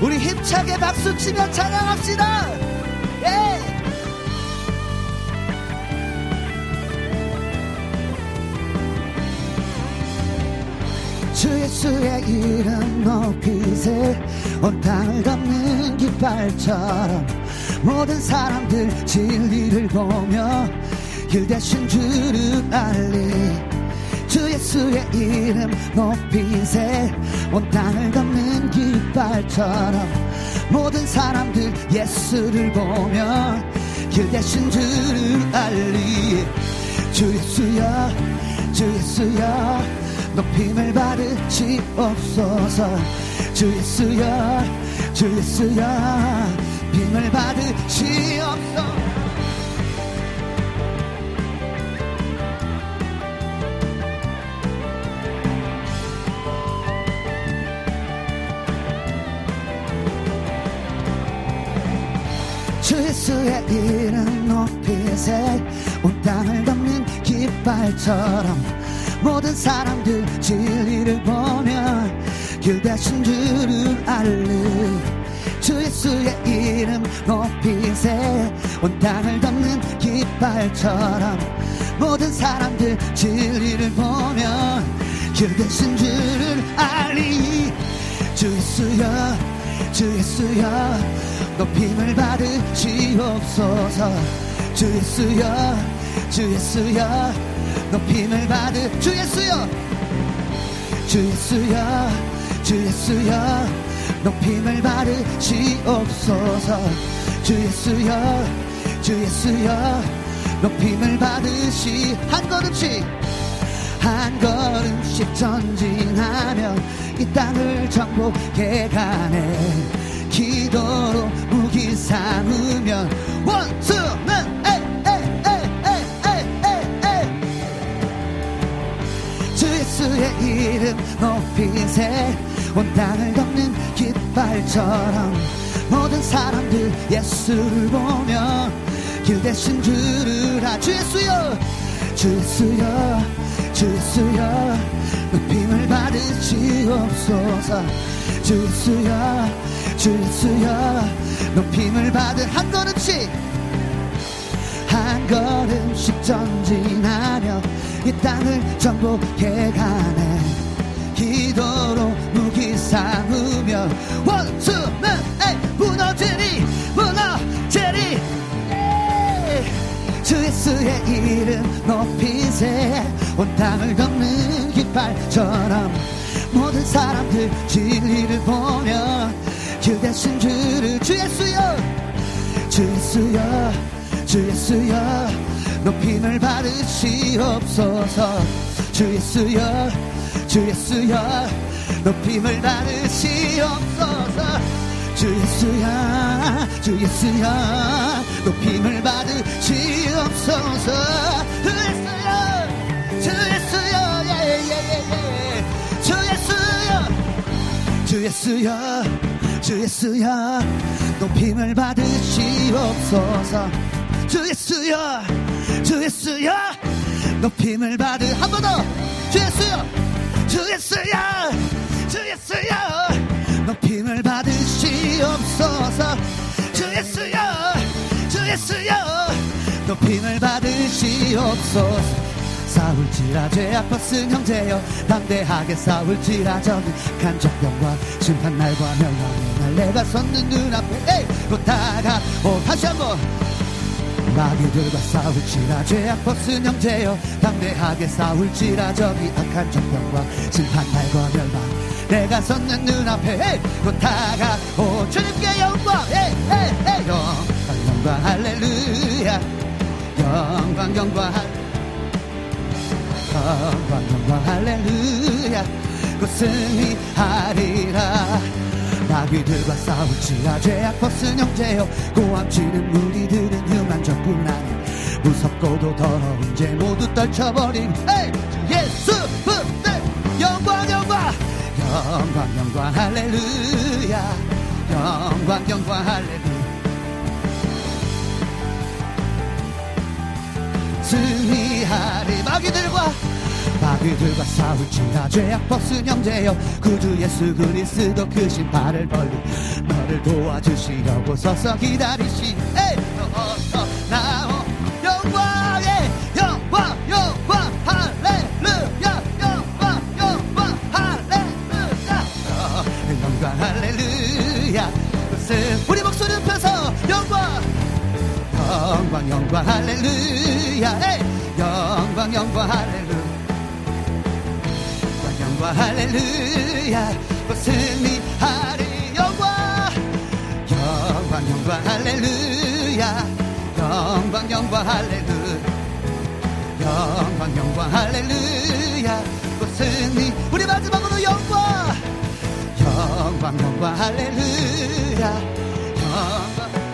우리 힘차게 박수 치며 찬양합시다. 예! 주주 예수의 이름 높이세. 온 땅을 덮는 깃발처럼 모든 사람들 진리를 보며 길 대신 주를 알리. 주 예수의 이름 높이세. 온 땅을 덮는 깃발처럼 모든 사람들 예수를 보며 길 대신 주를 알리. 주 예수여 주 예수여 높임을 받으시옵소서. 주 예수여 주 예수여 빔을 받으시옵소서. 주 예수의 이름 높이세 온 땅을 덮는 깃발처럼 모든 사람들 진리를 보며 길 대신 주를 알리. 주 예수의 이름 높이세. 온 땅을 덮는 깃발처럼 모든 사람들 진리를 보며 길 대신 주를 알리. 주 예수여 주 예수여 높임을 받으시옵소서. 주 예수여 주 예수여 높임을 받으 주 예수여. 주 예수여 주 예수여. 높임을 받으시옵소서. 주 예수여 주 예수여. 높임을 받으시 한 걸음씩. 한 걸음씩 전진하며 이 땅을 정복해 가네. 기도로 무기 삼으면 원수는 예수의 이름 높이세 온 땅을 덮는 깃발처럼 모든 사람들 예수를 보며 길 대신 주를 아주 예수여! 주 예수여! 주 예수여! 높임을 받으시옵소서. 주 예수여! 주 예수여! 높임을 받은 한 걸음씩 한 걸음씩 전진하며 이 땅을 정복해 가네. 기도로 무기 삼으며 원수는 에이, 무너지리 무너지리. 예. 주 예수의 이름 높이세. 온 땅을 덮는 깃발처럼 모든 사람들 진리를 보며 길 대신 주를 주 예수여 주 예수여 주 예수여 높임을 받으시옵소서 주 예수여 주 예수여 높임을 받으시옵소서 주 예수야 주 예수야 높임을 받으시옵소서 주 예수야 주 예수야 주 예수야 주 예수야 주 예수야 높임을 받으시옵소서 주 예수야 주 예수야 높임을 받으 한 번 더. 주 예수야 주 예수야 주 예수야 높임을 받으시옵소서. 주 예수야 주 예수야 높임을 받으시옵소서. 싸울지라 죄악 벗은 형제여 담대하게 싸울지라 저기 간접병과 심판날과 멸망의 날 내가 섰는 눈앞에 에이 걷다가 오 다시 한번 마귀들과 싸울지라. 죄악 벗은 형제여. 담대하게 싸울지라. 저기 악한 적병과 심판날과 멸망. 내가 섰는 눈앞에 에이 걷다가 오 주님께 영광. 영광 영광 할렐루야. 영광 영광. 영광 영광 할렐루야. 곧 승리하리라 마귀들과 싸울지라 죄악 벗은 형제여 고함치는 무리들은 흉한 적군 아니 무섭고도 더러운 죄 모두 떨쳐버린. 에이 예수 붙들 영광 영광! 영광 영광 할렐루야! 영광 영광 할렐루야! 승리하리 마귀들과 마귀들과 싸울지라 죄악 벗은 형제여. 구주 예수 그리스도 그 신발을 벌리 너를 도와주시려고 서서 기다리시. 에이 어서 나오. 영광의 영광 영광 할렐루야. 영광 영광 할렐루야. 할렐루야. 그것은 우리 목소리 높여서 영광. 영광 영광 할렐루야. 에이! 영광 영광 할렐루야 영광 할렐루야. 그 승리하리 영광 영광 영광 할렐루야. 영광 영광 할렐루야. 영광 영광 할렐루야. 그 승리 우리 마지막으로 영광. 영광 영광 할렐루야. 영광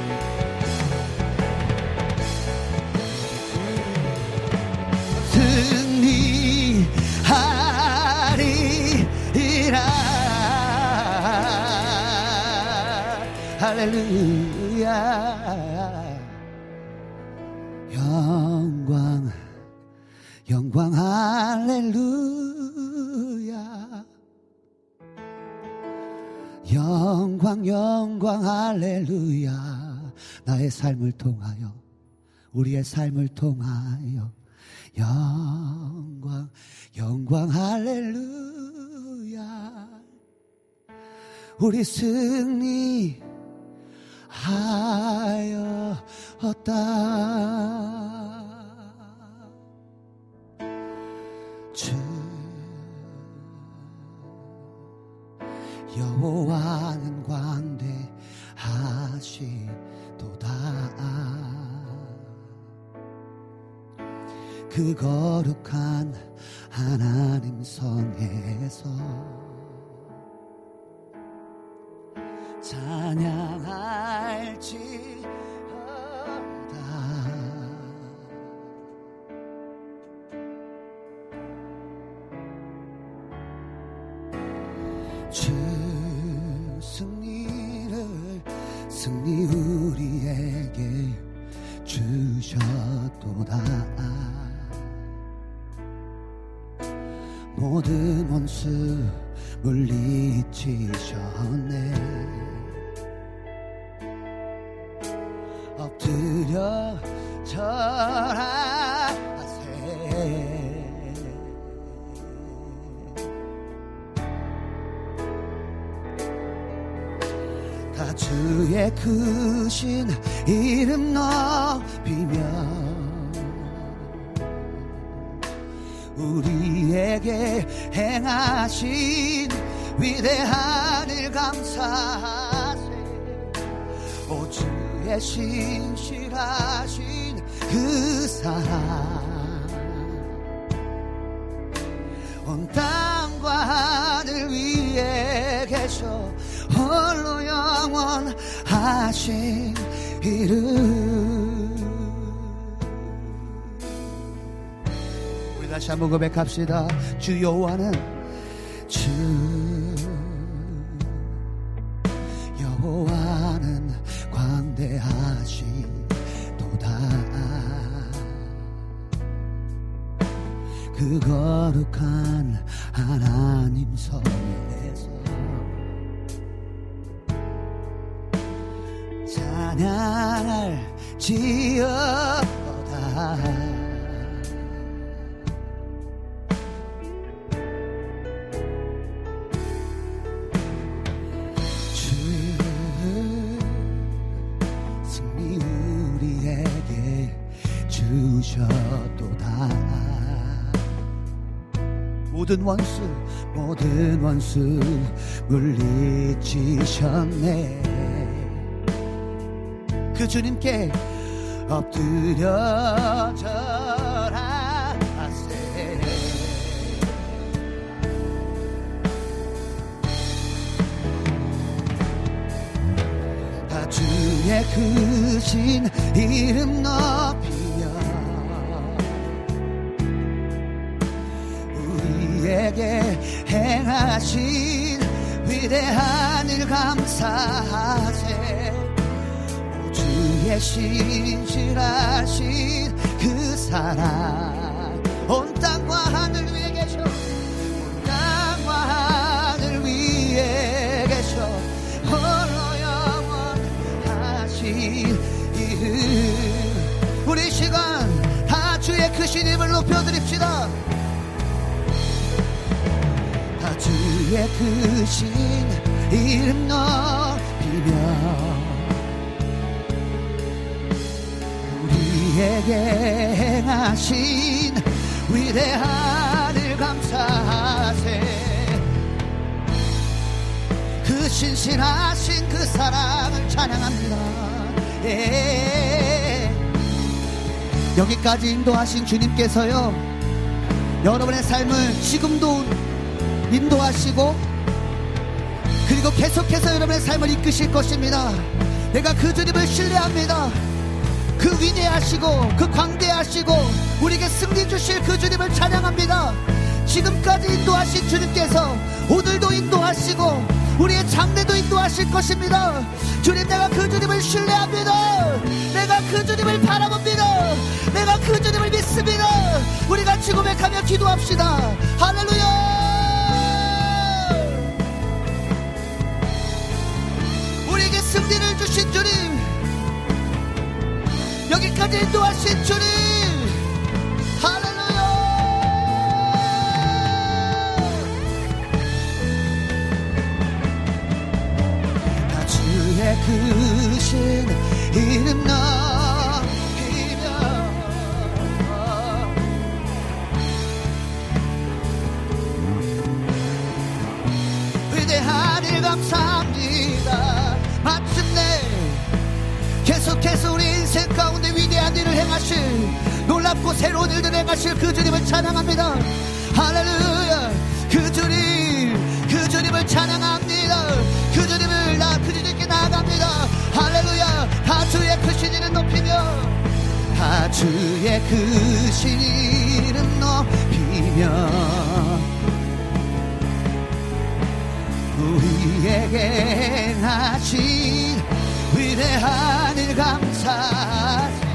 할렐루야. 영광 영광 할렐루야. 영광 영광 할렐루야. 나의 삶을 통하여 우리의 삶을 통하여. 영광 영광 할렐루야. 우리 승리 하였다. 주 여호와는 광대하시도다. 그 거룩한 하나님 성에서 찬양할지어다. 주 승리를 승리 우리에게 주셨도다. 모든 원수 물리치셨네 엎드려 절하세. 다 주의 크신 이름 높이며 우리에게 행하신 위대한 일 감사하세. 오 주의 신실하신 그 사랑. 온 땅과 하늘 위에 계셔 홀로 영원하신 이름. 우리 다시 한번 고백합시다. 주 여호와는 주 그 거룩한 하나님 성에서 찬양할 지어다 모든 원수 모든 원수 물리치셨네. 그 주님께 엎드려 절하세. 다 주의 크신 이름 높이 며 우리에게 행하신 위대한 일 감사하세. 오 주의 신실하신 그 사랑 온 땅과 하늘 위에 계셔. 온 땅과 하늘 위에 계셔. 홀로 영원하신 이름. 우리 시간 다 주의 크신 힘을 높여드립시다 주의 크신 이름 높이며 우리에게 행하신 위대한 일 감사하세 그 신실하신 그 사랑을 찬양합니다 예. 여기까지 인도하신 주님께서요 여러분의 삶을 지금도 인도하시고 그리고 계속해서 여러분의 삶을 이끄실 것입니다. 내가 그 주님을 신뢰합니다. 그 위대하시고 그 광대하시고 우리에게 승리 주실 그 주님을 찬양합니다. 지금까지 인도하신 주님께서 오늘도 인도하시고 우리의 장래도 인도하실 것입니다. 주님 내가 그 주님을 신뢰합니다. 내가 그 주님을 바라봅니다. 내가 그 주님을 믿습니다. 우리 같이 고백하며 기도합시다. 할렐루야 여기까지 인도하신 주님 할렐루야! 다 주의 크 놀랍고 새로운 일들 행하실 그 주님을 찬양합니다. 할렐루야. 그 주님 그 주님을 찬양합니다. 그 주님을 나 그 주님께 나아갑니다. 할렐루야. 다 주의 크신 이름 높이며 다 주의 크신 이름 높이며 우리에게 행하신 위대한 일 감사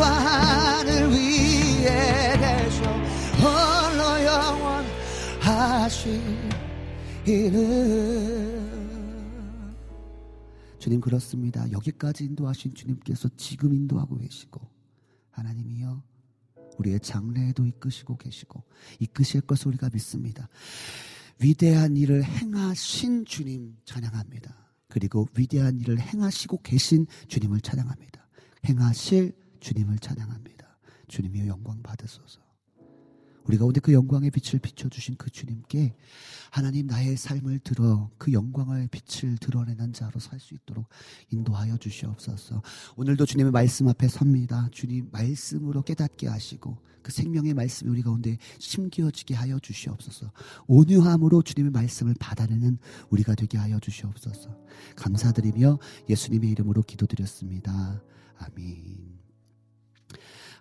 하늘 위에 계셔 홀로 영원하신 이름 주님 그렇습니다. 여기까지 인도하신 주님께서 지금 인도하고 계시고 하나님이여 우리의 장래에도 이끄시고 계시고 이끄실 것을 우리가 믿습니다. 위대한 일을 행하신 주님 찬양합니다. 그리고 위대한 일을 행하시고 계신 주님을 찬양합니다. 행하실 주님을 찬양합니다. 주님이여 영광 받으소서. 우리 가운데 그 영광의 빛을 비춰주신 그 주님께 하나님 나의 삶을 들어 그 영광의 빛을 드러내는 자로 살 수 있도록 인도하여 주시옵소서. 오늘도 주님의 말씀 앞에 섭니다. 주님 말씀으로 깨닫게 하시고 그 생명의 말씀이 우리 가운데 심기어지게 하여 주시옵소서. 온유함으로 주님의 말씀을 받아내는 우리가 되게 하여 주시옵소서. 감사드리며 예수님의 이름으로 기도드렸습니다. 아멘.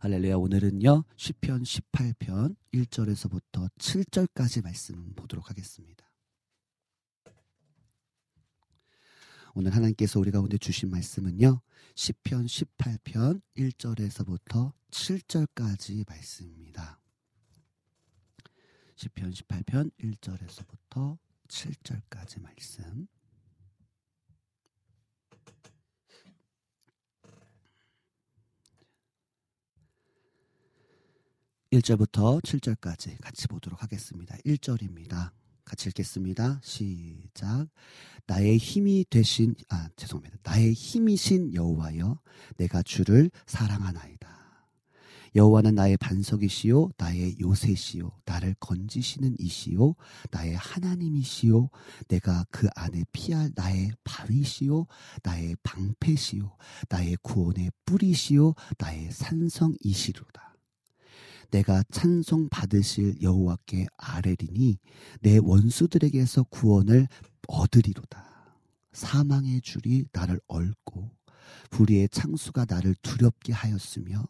할렐루야 오늘은요 시편 18편 1절에서부터 7절까지 말씀 보도록 하겠습니다. 오늘 하나님께서 우리 가운데 주신 말씀은요 시편 18편 1절에서부터 7절까지 말씀입니다. 시편 18편 1절에서부터 7절까지 말씀. 1절부터 7절까지 같이 보도록 하겠습니다. 1절입니다. 같이 읽겠습니다. 시작. 나의 힘이 되신 아 죄송합니다. 나의 힘이신 여호와여 내가 주를 사랑하나이다. 여호와는 나의 반석이시요 나의 요새시요 나를 건지시는 이시요 나의 하나님이시요 내가 그 안에 피할 나의 바위시요 나의 방패시요 나의 구원의 뿌리시요 나의 산성이시로다. 내가 찬송 받으실 여호와께 아뢰리니 내 원수들에게서 구원을 얻으리로다. 사망의 줄이 나를 얽고 불의의 창수가 나를 두렵게 하였으며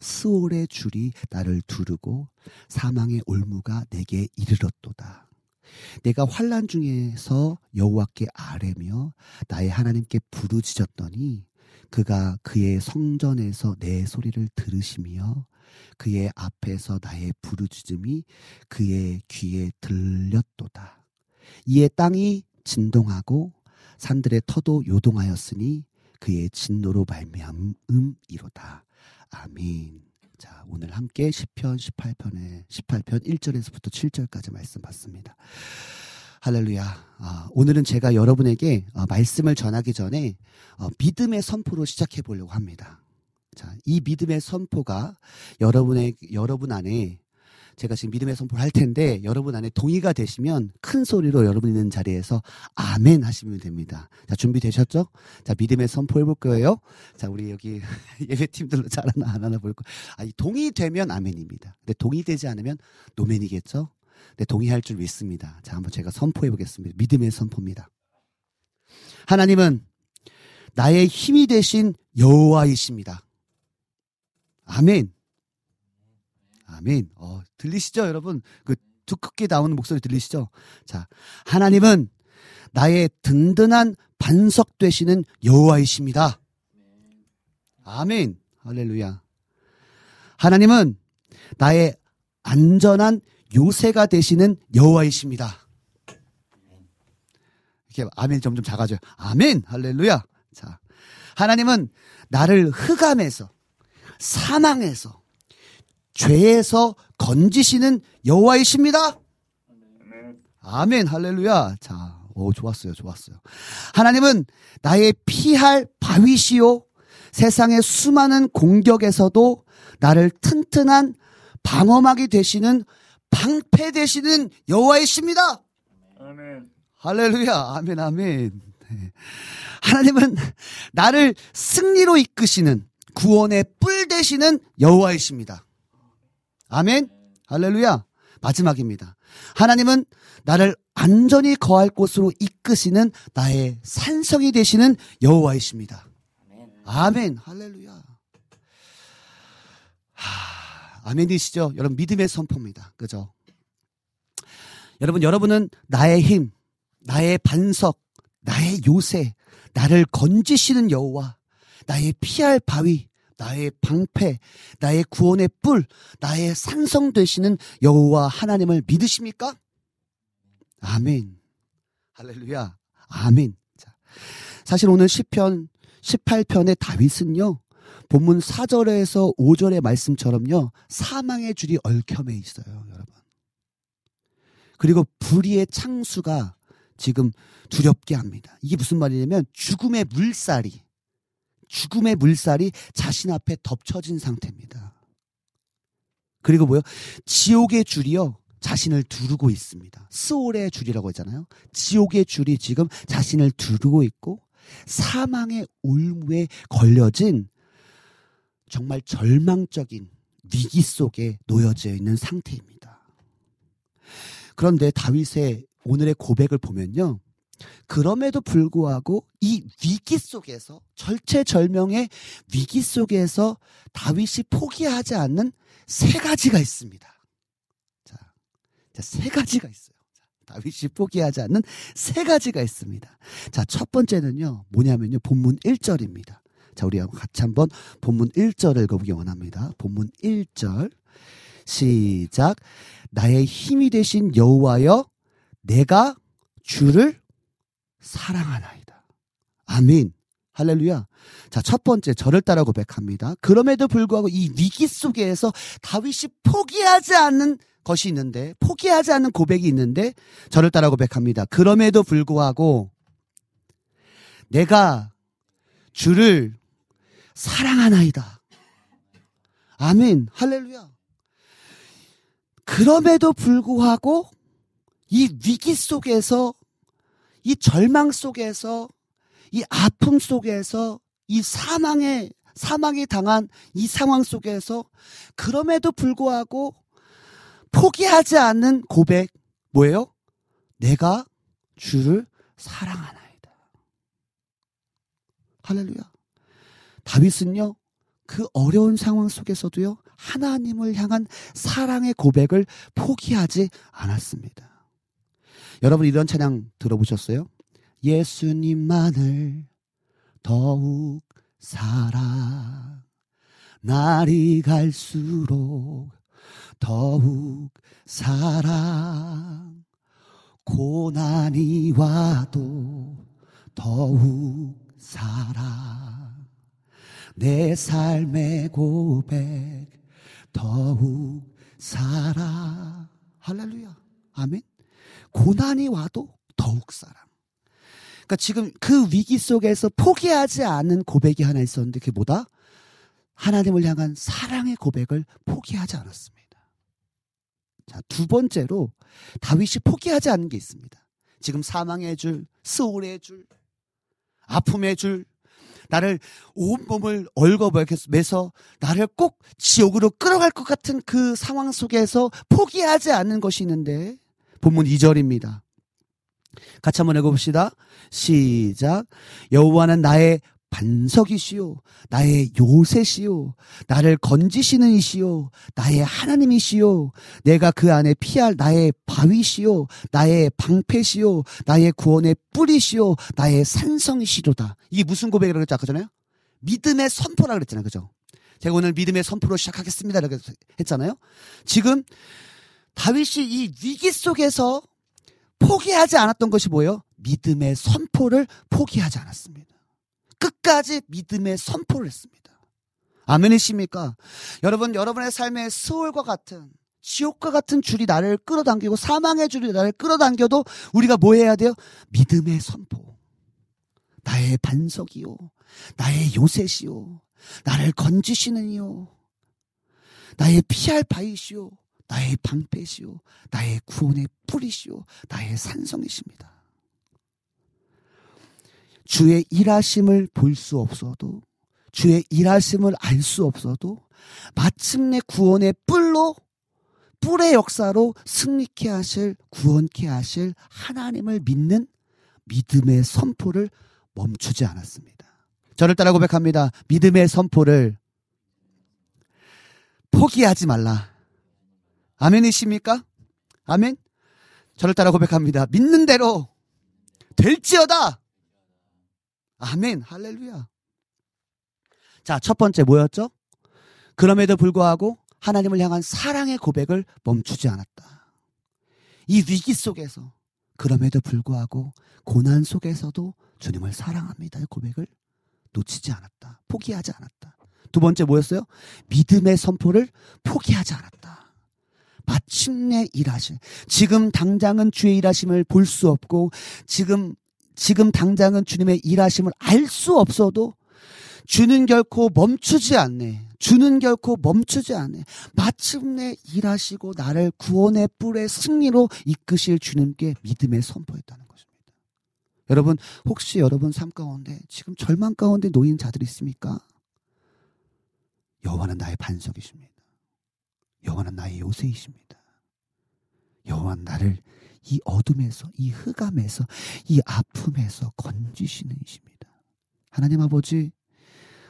스올의 줄이 나를 두르고 사망의 올무가 내게 이르렀도다. 내가 환란 중에서 여호와께 아뢰며 나의 하나님께 부르짖었더니 그가 그의 성전에서 내 소리를 들으시며 그의 앞에서 나의 부르짖음이 그의 귀에 들렸도다. 이에 땅이 진동하고 산들의 터도 요동하였으니 그의 진노로 말미암음이로다. 아멘. 자, 오늘 함께 10편 18편에 18편 1절에서부터 7절까지 말씀 봤습니다. 할렐루야. 아, 오늘은 제가 여러분에게 어, 말씀을 전하기 전에 어, 믿음의 선포로 시작해 보려고 합니다. 자, 이 믿음의 선포가 여러분의 여러분 안에 제가 지금 믿음의 선포를 할 텐데 여러분 안에 동의가 되시면 큰 소리로 여러분 있는 자리에서 아멘 하시면 됩니다. 자, 준비되셨죠? 자, 믿음의 선포 해볼 거예요. 자, 우리 여기 예배팀들로 잘하나 안 하나 볼 거. 아, 동의되면 아멘입니다. 근데 동의되지 않으면 노멘이겠죠? 네, 동의할 줄 믿습니다. 자, 한번 제가 선포해 보겠습니다. 믿음의 선포입니다. 하나님은 나의 힘이 되신 여호와이십니다. 아멘. 아멘. 어, 들리시죠, 여러분? 그 두껍게 나오는 목소리 들리시죠? 자, 하나님은 나의 든든한 반석 되시는 여호와이십니다. 아멘. 할렐루야. 하나님은 나의 안전한 요새가 되시는 여호와이십니다. 이렇게 아멘 점점 작아져요. 아멘. 할렐루야. 자, 하나님은 나를 흑암에서 사망에서 죄에서 건지시는 여호와이십니다. 아멘. 할렐루야. 자, 오 좋았어요. 좋았어요. 하나님은 나의 피할 바위시요 세상의 수많은 공격에서도 나를 튼튼한 방어막이 되시는 방패 되시는 여호와이십니다. 아멘. 할렐루야. 아멘, 아멘. 네. 하나님은 나를 승리로 이끄시는 구원의 뿔 되시는 여호와이십니다. 아멘. 할렐루야. 마지막입니다. 하나님은 나를 안전히 거할 곳으로 이끄시는 나의 산성이 되시는 여호와이십니다. 아멘. 할렐루야. 하, 아멘이시죠? 여러분 믿음의 선포입니다. 그죠? 여러분 여러분은 나의 힘, 나의 반석, 나의 요새, 나를 건지시는 여호와, 나의 피할 바위, 나의 방패, 나의 구원의 뿔, 나의 산성 되시는 여호와 하나님을 믿으십니까? 아멘. 할렐루야. 아멘. 자, 사실 오늘 10편 18편의 다윗은요. 본문 4절에서 5절의 말씀처럼요. 사망의 줄이 얽혀매 있어요, 여러분. 그리고 불의의 창수가 지금 두렵게 합니다. 이게 무슨 말이냐면 죽음의 물살이 죽음의 물살이 자신 앞에 덮쳐진 상태입니다. 그리고 뭐요? 지옥의 줄이요. 자신을 두르고 있습니다. 스올의 줄이라고 했잖아요. 지옥의 줄이 지금 자신을 두르고 있고 사망의 올무에 걸려진 정말 절망적인 위기 속에 놓여져 있는 상태입니다. 그런데 다윗의 오늘의 고백을 보면요. 그럼에도 불구하고 이 위기 속에서 절체절명의 위기 속에서 다윗이 포기하지 않는 세 가지가 있습니다. 자, 세 가지가 있어요. 다윗이 포기하지 않는 세 가지가 있습니다. 자, 첫 번째는요, 뭐냐면요, 본문 1절입니다. 자, 우리 같이 한번 본문 1절 읽어보기 원합니다. 본문 1절. 시작. 나의 힘이 되신 여호와여, 내가 주를 사랑하나이다. 아멘. 할렐루야. 자, 첫 번째, 저를 따라 고백합니다. 그럼에도 불구하고 이 위기 속에서 다윗이 포기하지 않는 것이 있는데, 포기하지 않는 고백이 있는데, 저를 따라 고백합니다. 그럼에도 불구하고, 내가 주를 사랑하나이다. 아멘. 할렐루야. 그럼에도 불구하고, 이 위기 속에서 이 절망 속에서 이 아픔 속에서 이 사망에 사망에 당한 이 상황 속에서 그럼에도 불구하고 포기하지 않는 고백 뭐예요? 내가 주를 사랑하나이다. 할렐루야. 다윗은요. 그 어려운 상황 속에서도요. 하나님을 향한 사랑의 고백을 포기하지 않았습니다. 여러분 이런 찬양 들어보셨어요? 예수님만을 더욱 사랑 날이 갈수록 더욱 사랑 고난이 와도 더욱 살아 내 삶의 고백 더욱 살아 할렐루야. 아멘 고난이 와도 더욱 살아 그러니까 지금 그 위기 속에서 포기하지 않은 고백이 하나 있었는데 그게 뭐다? 하나님을 향한 사랑의 고백을 포기하지 않았습니다. 자, 두 번째로 다윗이 포기하지 않은 게 있습니다. 지금 사망의 줄, 스올의 줄, 아픔의 줄, 나를 온몸을 얼거매서 나를 꼭 지옥으로 끌어갈 것 같은 그 상황 속에서 포기하지 않는 것이 있는데 본문 2절입니다. 같이 한번 읽어봅시다. 시작. 여호와는 나의 반석이시요 나의 요새시요 나를 건지시는 이시요 나의 하나님이시요 내가 그 안에 피할 나의 바위시요 나의 방패시요 나의 구원의 뿌리시요 나의 산성이시로다. 이게 무슨 고백이라고 했죠? 아까 전에요 믿음의 선포라 그랬잖아요. 그죠? 제가 오늘 믿음의 선포로 시작하겠습니다. 이렇게 했잖아요. 지금 다윗이 이 위기 속에서 포기하지 않았던 것이 뭐예요 믿음의 선포를 포기하지 않았습니다 끝까지 믿음의 선포를 했습니다. 아멘이십니까? 여러분, 여러분의 삶의 스월과 같은 지옥과 같은 줄이 나를 끌어당기고 사망의 줄이 나를 끌어당겨도 우리가 뭐 해야 돼요? 믿음의 선포. 나의 반석이요. 나의 요새시요. 나를 건지시는 이요. 나의 피할 바위시요. 나의 방패시요. 나의 구원의 뿌리시요. 나의 산성이십니다. 주의 일하심을 볼 수 없어도 주의 일하심을 알 수 없어도 마침내 구원의 뿔로 뿔의 역사로 승리케 하실 구원케 하실 하나님을 믿는 믿음의 선포를 멈추지 않았습니다. 저를 따라 고백합니다. 믿음의 선포를 포기하지 말라. 아멘이십니까? 아멘? 저를 따라 고백합니다. 믿는 대로 될지어다. 아멘. 할렐루야. 자, 첫 번째 뭐였죠? 그럼에도 불구하고 하나님을 향한 사랑의 고백을 멈추지 않았다. 이 위기 속에서 그럼에도 불구하고 고난 속에서도 주님을 사랑합니다. 이 고백을 놓치지 않았다. 포기하지 않았다. 두 번째 뭐였어요? 믿음의 선포를 포기하지 않았다. 마침내 일하실. 지금 당장은 주의 일하심을 볼 수 없고 지금 지금 당장은 주님의 일하심을 알 수 없어도 주는 결코 멈추지 않네. 주는 결코 멈추지 않네. 마침내 일하시고 나를 구원의 뿔의 승리로 이끄실 주님께 믿음의 선포했다는 것입니다. 여러분, 혹시 여러분 삶 가운데 지금 절망 가운데 놓인 자들이 있습니까? 여호와는 나의 반석이십니다. 여호와는 나의 요새이십니다. 여호와는 나를 이 어둠에서, 이 흑암에서, 이 아픔에서 건지시는 이십니다. 하나님 아버지,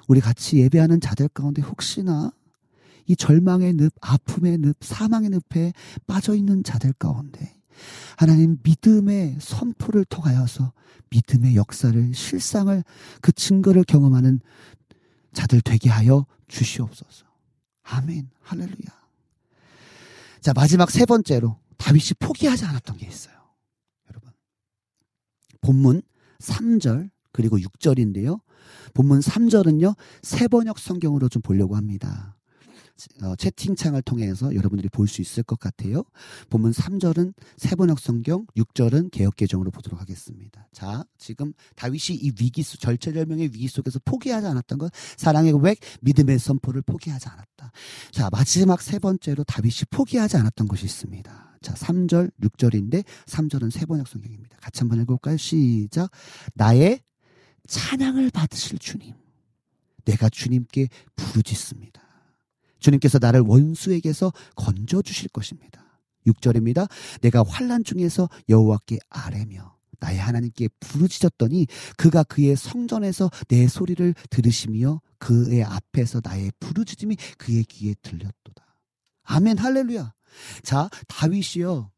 우리 같이 예배하는 자들 가운데 혹시나 이 절망의 늪, 아픔의 늪, 사망의 늪에 빠져 있는 자들 가운데 하나님 믿음의 선포를 통하여서 믿음의 역사를 실상을 그 증거를 경험하는 자들 되게 하여 주시옵소서. 아멘. 할렐루야. 자, 마지막 세 번째로 다윗이 포기하지 않았던 게 있어요. 여러분. 본문 3절 그리고 6절인데요. 본문 3절은요. 세번역 성경으로 좀 보려고 합니다. 어, 채팅창을 통해서 여러분들이 볼 수 있을 것 같아요. 본문 3절은 세번역 성경, 6절은 개혁 개정으로 보도록 하겠습니다. 자, 지금 다윗이 이 위기 속, 절체절명의 위기 속에서 포기하지 않았던 것, 사랑의 고백, 믿음의 선포를 포기하지 않았다. 자, 마지막 세 번째로 다윗이 포기하지 않았던 것이 있습니다. 자, 3절, 6절인데 3절은 세번역 성경입니다. 같이 한번 읽어볼까요? 시작. 나의 찬양을 받으실 주님. 내가 주님께 부르짖습니다. 주님께서 나를 원수에게서 건져 주실 것입니다. 6절입니다. 내가 환란 중에서 여호와께 아뢰며 나의 하나님께 부르짖었더니 그가 그의 성전에서 내 소리를 들으시며 그의 앞에서 나의 부르짖음이 그의 귀에 들렸도다. 아멘 할렐루야. 자, 다윗이요.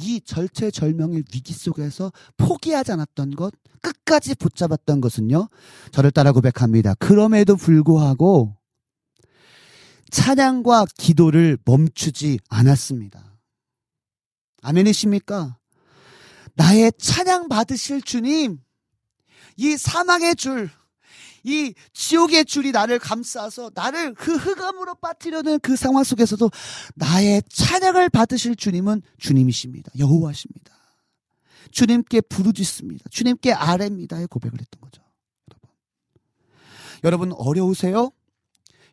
이 절체절명의 위기 속에서 포기하지 않았던 것, 끝까지 붙잡았던 것은요. 저를 따라 고백합니다. 그럼에도 불구하고 찬양과 기도를 멈추지 않았습니다. 아멘이십니까? 나의 찬양 받으실 주님, 이 사망의 줄, 이 지옥의 줄이 나를 감싸서 나를 그 흑암으로 빠뜨려는 그 상황 속에서도 나의 찬양을 받으실 주님은 주님이십니다. 여호와십니다. 주님께 부르짖습니다. 주님께 아뢰입니다의 고백을 했던 거죠. 여러분. 어려우세요?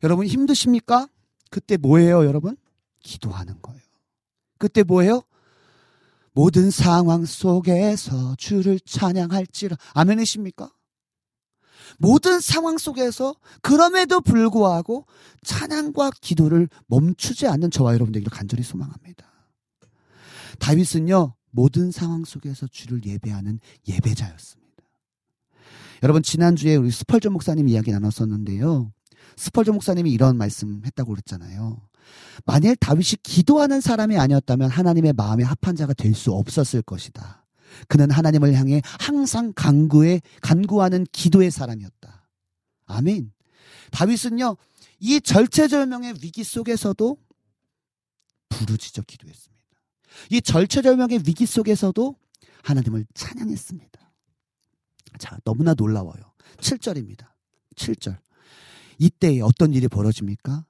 여러분 힘드십니까? 그때 뭐예요, 여러분? 기도하는 거예요. 그때 뭐예요? 모든 상황 속에서 주를 찬양할지라. 아멘이십니까? 모든 상황 속에서 그럼에도 불구하고 찬양과 기도를 멈추지 않는 저와 여러분들에게 간절히 소망합니다. 다윗은요, 모든 상황 속에서 주를 예배하는 예배자였습니다. 여러분, 지난주에 우리 스펄전 목사님 이야기 나눴었는데요. 스펄전 목사님이 이런 말씀 했다고 그랬잖아요. 만일 다윗이 기도하는 사람이 아니었다면 하나님의 마음에 합한 자가 될 수 없었을 것이다. 그는 하나님을 향해 항상 간구에 간구하는 기도의 사람이었다. 아멘. 다윗은요, 이 절체절명의 위기 속에서도 부르짖어 기도했습니다. 이 절체절명의 위기 속에서도 하나님을 찬양했습니다. 자, 너무나 놀라워요. 7절입니다. 7절. 이때에 어떤 일이 벌어집니까?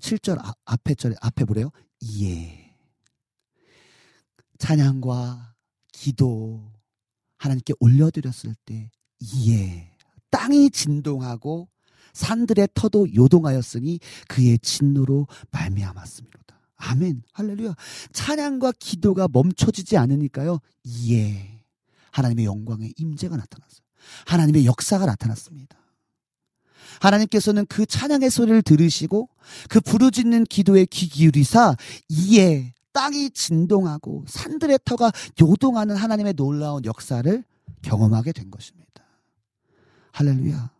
7절 아, 앞에 절에 앞에 보래요. 예. 찬양과 기도 하나님께 올려드렸을 때 예. 땅이 진동하고 산들의 터도 요동하였으니 그의 진노로 말미암았습니다. 아멘. 할렐루야. 찬양과 기도가 멈춰지지 않으니까요. 예. 하나님의 영광의 임재가 나타났어요. 하나님의 역사가 나타났습니다. 하나님께서는 그 찬양의 소리를 들으시고 그 부르짖는 기도에 귀 기울이사 이에 땅이 진동하고 산들의 터가 요동하는 하나님의 놀라운 역사를 경험하게 된 것입니다. 할렐루야.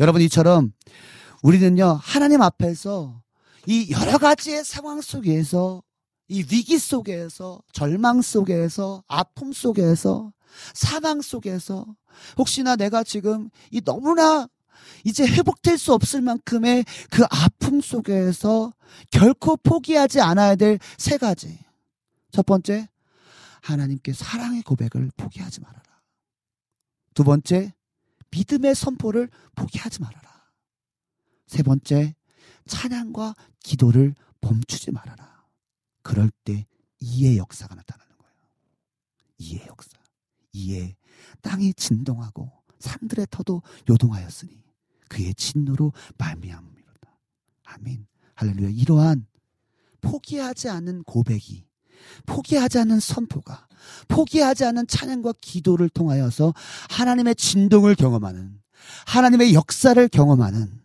여러분 이처럼 우리는요 하나님 앞에서 이 여러 가지의 상황 속에서 이 위기 속에서 절망 속에서 아픔 속에서 사망 속에서 혹시나 내가 지금 이 너무나 이제 회복될 수 없을 만큼의 그 아픔 속에서 결코 포기하지 않아야 될 세 가지. 첫 번째, 하나님께 사랑의 고백을 포기하지 말아라. 두 번째, 믿음의 선포를 포기하지 말아라. 세 번째, 찬양과 기도를 멈추지 말아라. 그럴 때 이의 역사가 나타나는 거예요. 이의 역사. 이에 땅이 진동하고 산들의 터도 요동하였으니 그의 진노로 말미암습니다. 아멘. 할렐루야. 이러한 포기하지 않은 고백이 포기하지 않은 선포가 포기하지 않은 찬양과 기도를 통하여서 하나님의 진동을 경험하는 하나님의 역사를 경험하는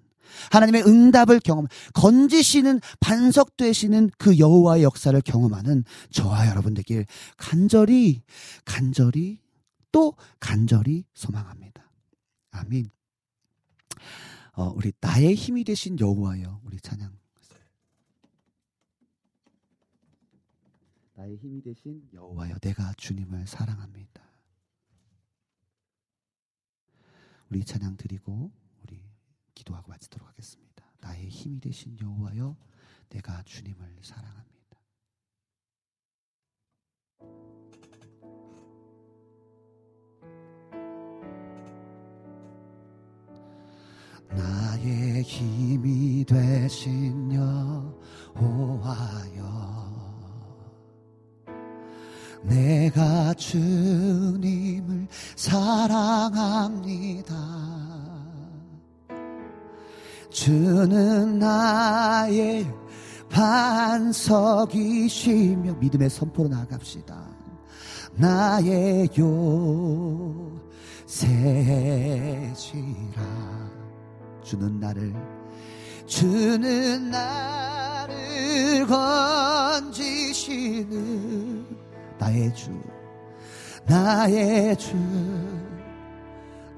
하나님의 응답을 경험 건지시는 반석 되시는 그 여호와의 역사를 경험하는 저와 여러분들께 간절히 간절히 또 간절히 소망합니다. 아멘. 어, 우리 나의 힘이 되신 여호와여 우리 찬양. 나의 힘이 되신 여호와여 내가 주님을 사랑합니다. 우리 찬양 드리고 우리 기도하고 마치도록 하겠습니다. 나의 힘이 되신 여호와여 내가 주님을 사랑합니다. 나의 힘이 되신 여호와여. 내가 주님을 사랑합니다. 주는 나의 반석이시며 믿음의 선포로 나갑시다. 나의 요새지라 주는 나를 주는 나를 건지시는 나의 주 나의 주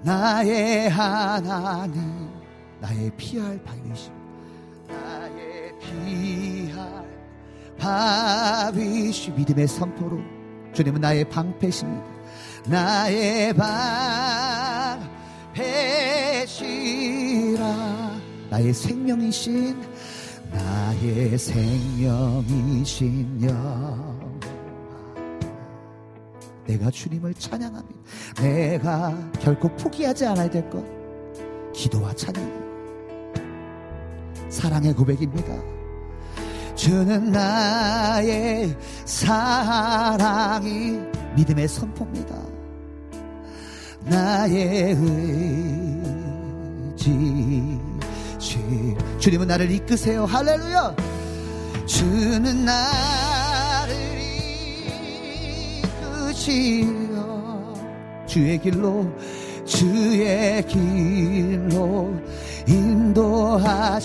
나의 하나님 나의 피할 바위시 나의 피할 바위시 믿음의 선포로 주님은 나의 방패십니다. 나의 방패 시라 나의 생명이신 나의 생명이신 여 내가 주님을 찬양합니다. 내가 결코 포기하지 않아야 될 것. 기도와 찬양. 사랑의 고백입니다. 주는 나의 사랑이 믿음의 선포입니다. 나의 의 지. 주님은 나를 이끄세요. 할렐루야. 주는 나를 이끄시어 주의 길로 주의 길로 인도하시며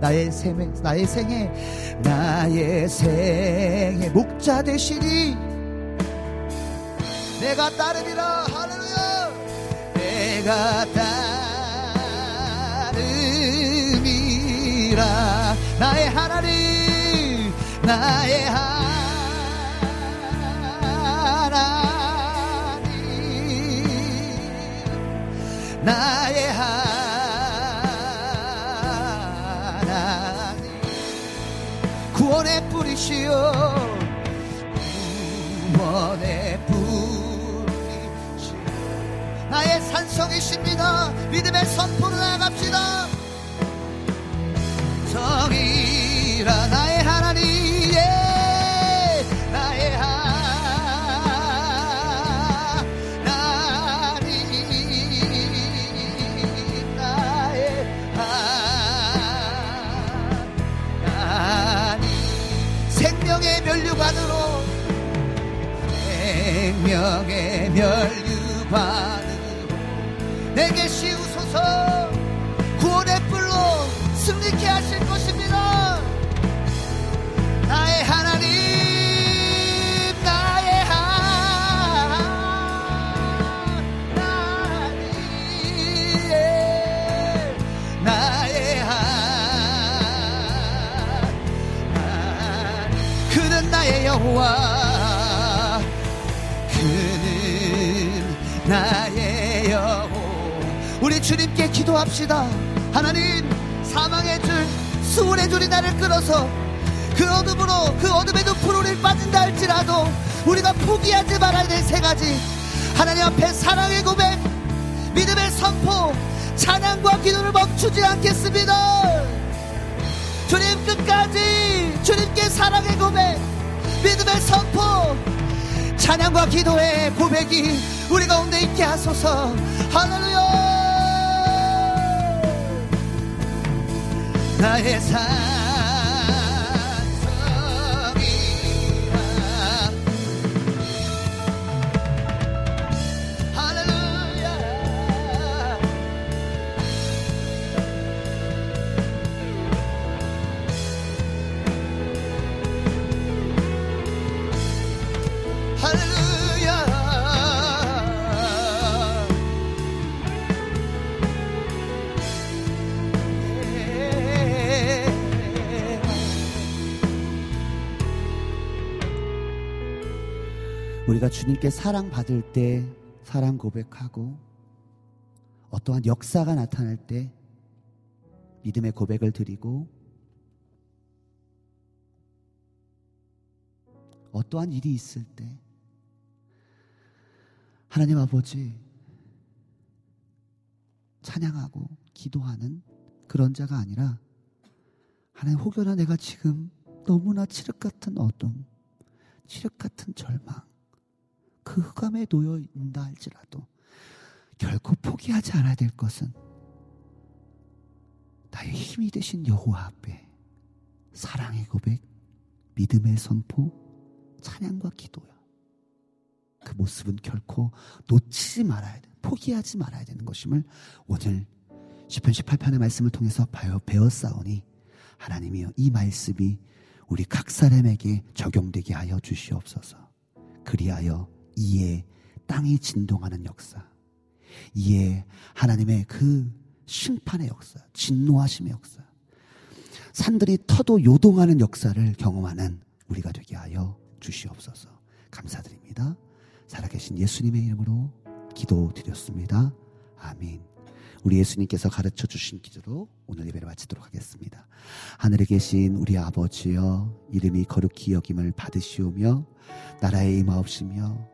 나의 생에 나의 생에 나의 생에 목자 되시니 내가 따르리라 할렐루야 내가 따르리라 나의 하나님 나의 하나님 나의 하나님. 구원의 뿌리시여 구원의 뿌리시여 나의 산성이십니다. 믿음의 선포로 나갑시다 성이라 나의 하나님 예 나의 하나님 나의 하나님. 생명의 면류관으로 생명의 면류관으로 내게 씌우소서 하나님, 나의 하나님, 예. 나의 하나님, 그는 나의 여호와, 그는 나의 여호와. 우리 주님께 기도합시다. 하나님, 사망의 줄, 수월의 줄이 나를 끌어서 그 어둠으로, 그 어둠의 우리 빠진다 할지라도 우리가 포기하지 말아야 될 세 가지. 하나님 앞에 사랑의 고백, 믿음의 선포, 찬양과 기도를 멈추지 않겠습니다. 주님 끝까지 주님께 사랑의 고백, 믿음의 선포, 찬양과 기도의 고백이 우리 가운데 있게 하소서. 할렐루야. 나의 산 우리가 주님께 사랑받을 때 사랑 고백하고 어떠한 역사가 나타날 때 믿음의 고백을 드리고 어떠한 일이 있을 때 하나님 아버지 찬양하고 기도하는 그런 자가 아니라 하나님 혹여나 내가 지금 너무나 칠흑 같은 어둠, 칠흑 같은 절망, 그 흑암에 놓여 있다 할지라도 결코 포기하지 않아야 될 것은 나의 힘이 되신 여호와 앞에 사랑의 고백, 믿음의 선포, 찬양과 기도야. 그 모습은 결코 놓치지 말아야 돼. 포기하지 말아야 되는 것임을 오늘 10편 18편의 말씀을 통해서 배웠사오니 하나님이여 이 말씀이 우리 각 사람에게 적용되게 하여 주시옵소서. 그리하여 이에 땅이 진동하는 역사, 이에 하나님의 그 심판의 역사, 진노하심의 역사, 산들이 터도 요동하는 역사를 경험하는 우리가 되게 하여 주시옵소서. 감사드립니다. 살아계신 예수님의 이름으로 기도드렸습니다. 아멘. 우리 예수님께서 가르쳐 주신 기도로 오늘 예배를 마치도록 하겠습니다. 하늘에 계신 우리 아버지여 이름이 거룩히 여김을 받으시오며 나라의 임하옵시며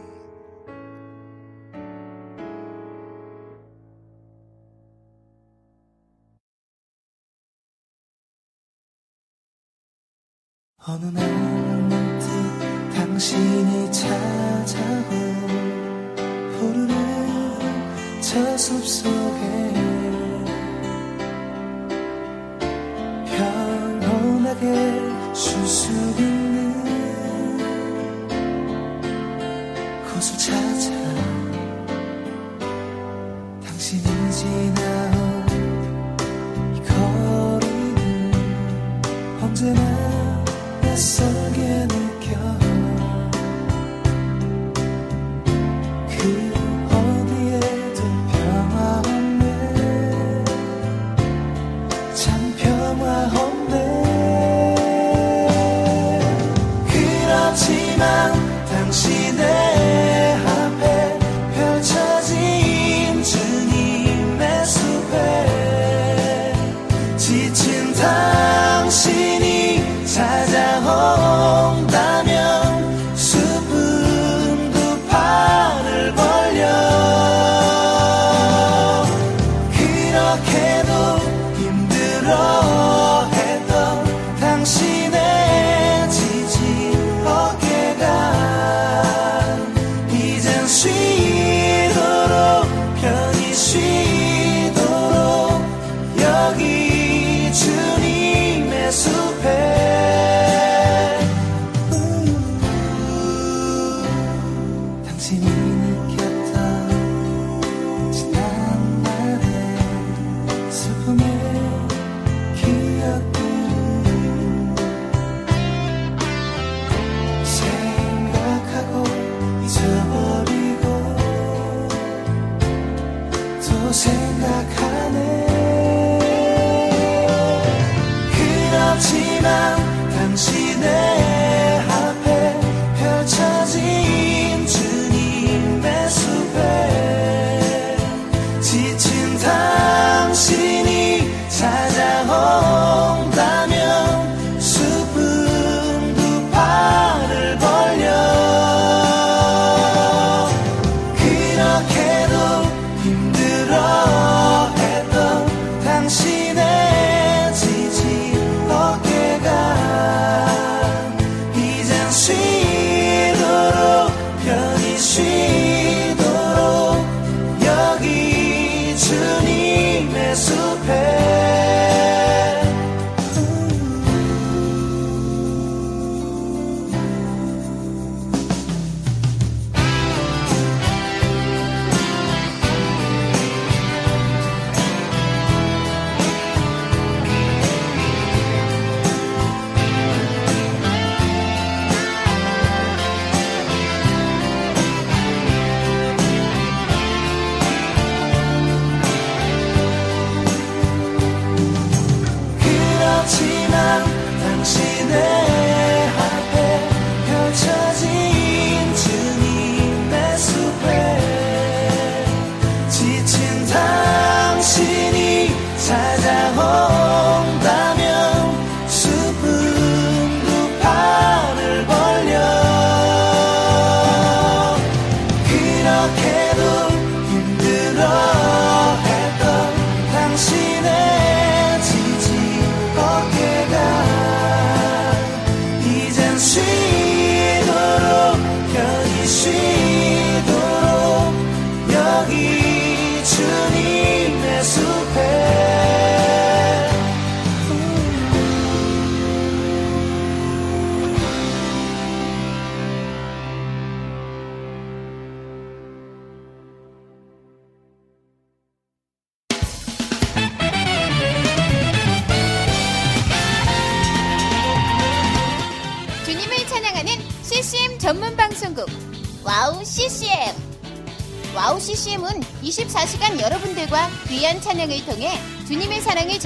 어느 날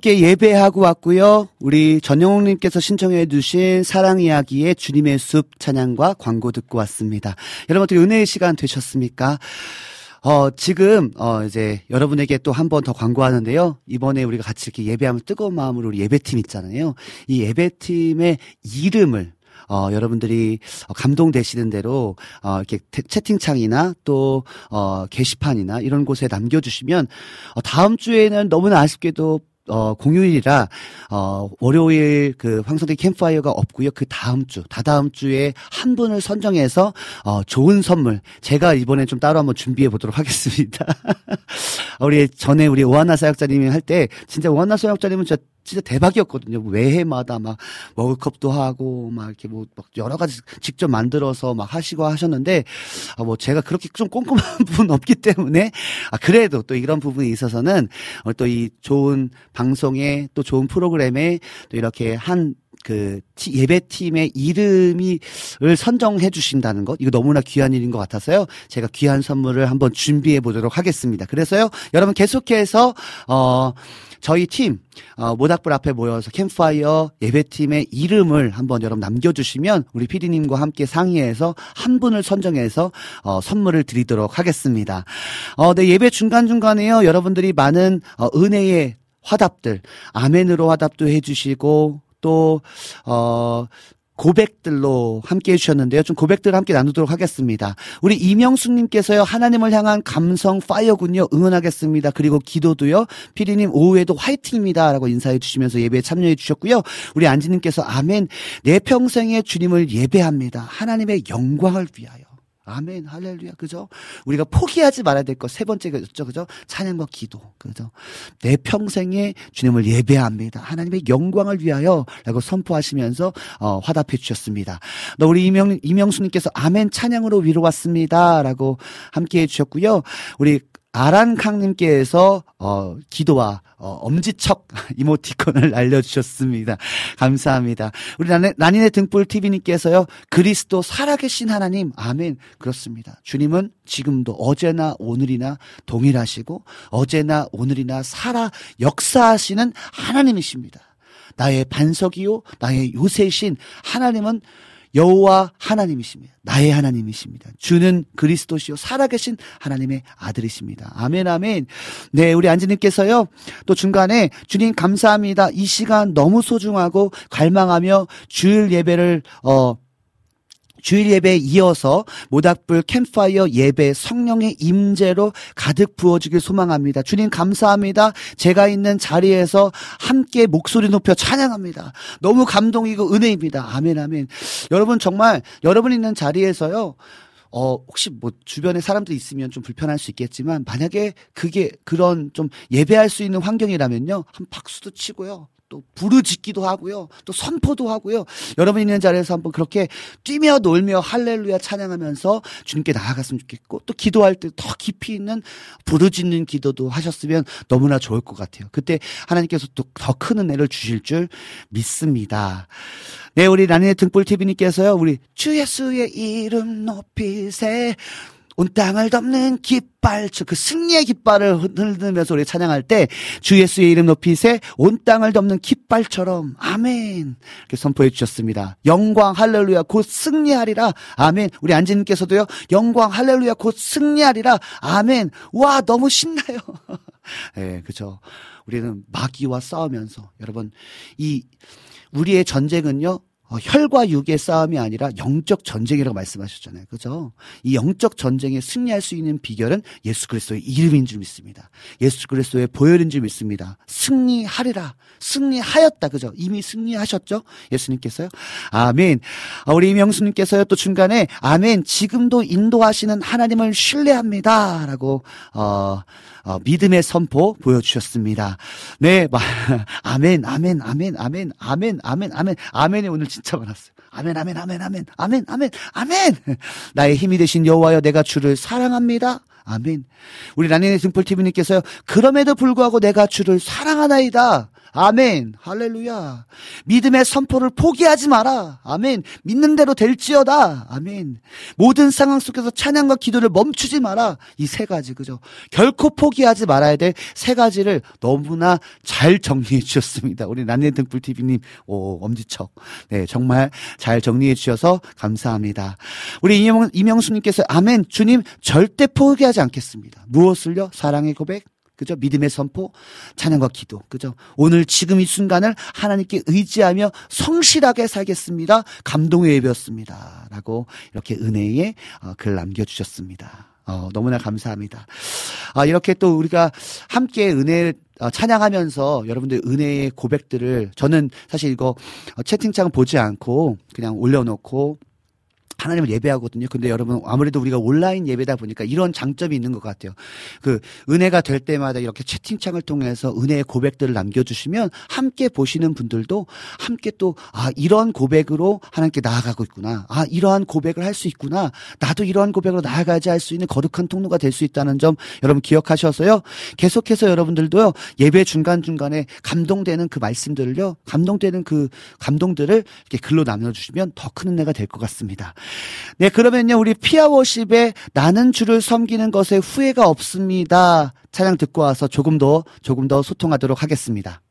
함께 예배하고 왔고요. 우리 전영웅님께서 신청해 주신 사랑 이야기의 주님의 숲 찬양과 광고 듣고 왔습니다. 여러분 어떻게 은혜의 시간 되셨습니까? 어, 지금, 어, 이제 여러분에게 또 한 번 더 광고하는데요. 이번에 우리가 같이 이렇게 예배하면 뜨거운 마음으로 우리 예배팀 있잖아요. 이 예배팀의 이름을 어, 여러분들이 어, 감동되시는 대로, 어, 이렇게 태- 채팅창이나 또, 어, 게시판이나 이런 곳에 남겨주시면, 어, 다음 주에는 너무나 아쉽게도 어, 공휴일이라, 어, 월요일 그 황성대 캠프파이어가 없고요. 그 다음 주, 다다음 주에 한 분을 선정해서, 어, 좋은 선물. 제가 이번에 좀 따로 한번 준비해 보도록 하겠습니다. 우리 전에 우리 오한나 사역자님이 할 때, 진짜 오한나 사역자님은 진짜 진짜 대박이었거든요. 매해마다 막 머그컵도 하고 막 이렇게 뭐 막 여러 가지 직접 만들어서 막 하시고 하셨는데 아 뭐 제가 그렇게 좀 꼼꼼한 부분 없기 때문에 아 그래도 또 이런 부분이 있어서는 어, 또 이 좋은 방송에 또 좋은 프로그램에 또 이렇게 한 그 예배팀의 이름이 을 선정해 주신다는 것 이거 너무나 귀한 일인 것 같아서요 제가 귀한 선물을 한번 준비해 보도록 하겠습니다 그래서요 여러분 계속해서 어 저희 팀 어, 모닥불 앞에 모여서 캠파이어 예배팀의 이름을 한번 여러분 남겨주시면 우리 피디님과 함께 상의해서 한 분을 선정해서 어, 선물을 드리도록 하겠습니다. 어, 네, 예배 중간중간에요. 여러분들이 많은 어, 은혜의 화답들, 아멘으로 화답도 해주시고, 또, 어, 고백들로 함께 해주셨는데요. 좀 고백들을 함께 나누도록 하겠습니다. 우리 이명숙님께서요, 하나님을 향한 감성 파이어군요. 응원하겠습니다. 그리고 기도도요. 피디님 오후에도 화이팅입니다. 라고 인사해 주시면서 예배에 참여해 주셨고요. 우리 안지님께서 아멘. 내 평생에 주님을 예배합니다. 하나님의 영광을 위하여. 아멘, 할렐루야, 그죠? 우리가 포기하지 말아야 될 것 세 번째죠, 그죠? 찬양과 기도, 그죠? 내 평생에 주님을 예배합니다. 하나님의 영광을 위하여 라고 선포하시면서, 어, 화답해 주셨습니다. 너 우리 이명, 이명수님께서 아멘 찬양으로 위로 왔습니다. 라고 함께 해 주셨고요. 우리 아란캉님께서 어, 기도와 어, 엄지척 이모티콘을 알려주셨습니다. 감사합니다. 우리 난인의 등불 TV님께서요. 그리스도 살아계신 하나님 아멘 그렇습니다. 주님은 지금도 어제나 오늘이나 동일하시고 어제나 오늘이나 살아 역사하시는 하나님이십니다. 나의 반석이요 나의 요새신 하나님은 여호와 하나님이십니다. 나의 하나님이십니다. 주는 그리스도시요 살아계신 하나님의 아들이십니다. 아멘 아멘. 네, 우리 안지님께서요. 또 중간에 주님 감사합니다. 이 시간 너무 소중하고 갈망하며 주일 예배를 어 주일 예배에 이어서 모닥불 캠파이어 예배 성령의 임재로 가득 부어주길 소망합니다. 주님 감사합니다. 제가 있는 자리에서 함께 목소리 높여 찬양합니다. 너무 감동이고 은혜입니다. 아멘 아멘. 여러분 정말 여러분 있는 자리에서요. 어, 혹시 뭐 주변에 사람들이 있으면 좀 불편할 수 있겠지만 만약에 그게 그런 좀 예배할 수 있는 환경이라면요. 한 박수도 치고요. 또 부르짖기도 하고요. 또 선포도 하고요. 여러분 있는 자리에서 한번 그렇게 뛰며 놀며 할렐루야 찬양하면서 주님께 나아갔으면 좋겠고 또 기도할 때 더 깊이 있는 부르짖는 기도도 하셨으면 너무나 좋을 것 같아요. 그때 하나님께서 또 더 큰 은혜를 주실 줄 믿습니다. 네, 우리 라니네 등불 TV님께서요, 우리 주 예수의 이름 높이세. 온 땅을 덮는 깃발, 그 승리의 깃발을 흔들면서 우리 찬양할 때 주 예수의 이름 높이세 온 땅을 덮는 깃발처럼 아멘 이렇게 선포해 주셨습니다. 영광 할렐루야 곧 승리하리라 아멘. 우리 안지님께서도요 영광 할렐루야 곧 승리하리라 아멘. 와 너무 신나요. 예, 네, 그죠. 우리는 마귀와 싸우면서 여러분 이 우리의 전쟁은요 어, 혈과 육의 싸움이 아니라 영적 전쟁이라고 말씀하셨잖아요. 그죠? 이 영적 전쟁에 승리할 수 있는 비결은 예수 그리스도의 이름인 줄 믿습니다. 예수 그리스도의 보혈인 줄 믿습니다. 승리하리라. 승리하였다. 그죠? 이미 승리하셨죠? 예수님께서요. 아멘. 어, 우리 이명수님께서요. 또 중간에 아멘. 지금도 인도하시는 하나님을 신뢰합니다. 라고, 어, 어, 믿음의 선포 보여주셨습니다. 네, 아멘, 아멘, 아멘, 아멘, 아멘, 아멘, 아멘, 아멘이 오늘 진짜 많았어요. 아멘, 아멘, 아멘, 아멘, 아멘, 아멘, 아멘. 나의 힘이 되신 여호와여, 내가 주를 사랑합니다. 아멘. 우리 라니네 등불 TV님께서요. 그럼에도 불구하고 내가 주를 사랑하나이다. 아멘. 할렐루야. 믿음의 선포를 포기하지 마라. 아멘. 믿는 대로 될지어다. 아멘. 모든 상황 속에서 찬양과 기도를 멈추지 마라. 이 세 가지, 그죠? 결코 포기하지 말아야 될 세 가지를 너무나 잘 정리해 주셨습니다. 우리 난네 등불TV님, 오, 엄지척. 네, 정말 잘 정리해 주셔서 감사합니다. 우리 이명, 이명수님께서, 아멘. 주님, 절대 포기하지 않겠습니다. 무엇을요? 사랑의 고백, 그죠? 믿음의 선포, 찬양과 기도. 그죠? 오늘 지금 이 순간을 하나님께 의지하며 성실하게 살겠습니다. 감동의 예배였습니다. 라고 이렇게 은혜의 어, 글 남겨주셨습니다. 어, 너무나 감사합니다. 아, 이렇게 또 우리가 함께 은혜 어, 찬양하면서 여러분들 은혜의 고백들을 저는 사실 이거 어, 채팅창 보지 않고 그냥 올려놓고 하나님을 예배하거든요. 근데 여러분 아무래도 우리가 온라인 예배다 보니까 이런 장점이 있는 것 같아요. 그 은혜가 될 때마다 이렇게 채팅창을 통해서 은혜의 고백들을 남겨주시면 함께 보시는 분들도 함께 또 아 이런 고백으로 하나님께 나아가고 있구나. 아 이러한 고백을 할 수 있구나. 나도 이러한 고백으로 나아가지 할 수 있는 거룩한 통로가 될 수 있다는 점 여러분 기억하셔서요. 계속해서 여러분들도요 예배 중간 중간에 감동되는 그 말씀들을요, 감동되는 그 감동들을 이렇게 글로 남겨주시면 더 큰 은혜가 될 것 같습니다. 네, 그러면요, 우리 피아워십에 나는 주를 섬기는 것에 후회가 없습니다. 찬양 듣고 와서 조금 더, 조금 더 소통하도록 하겠습니다.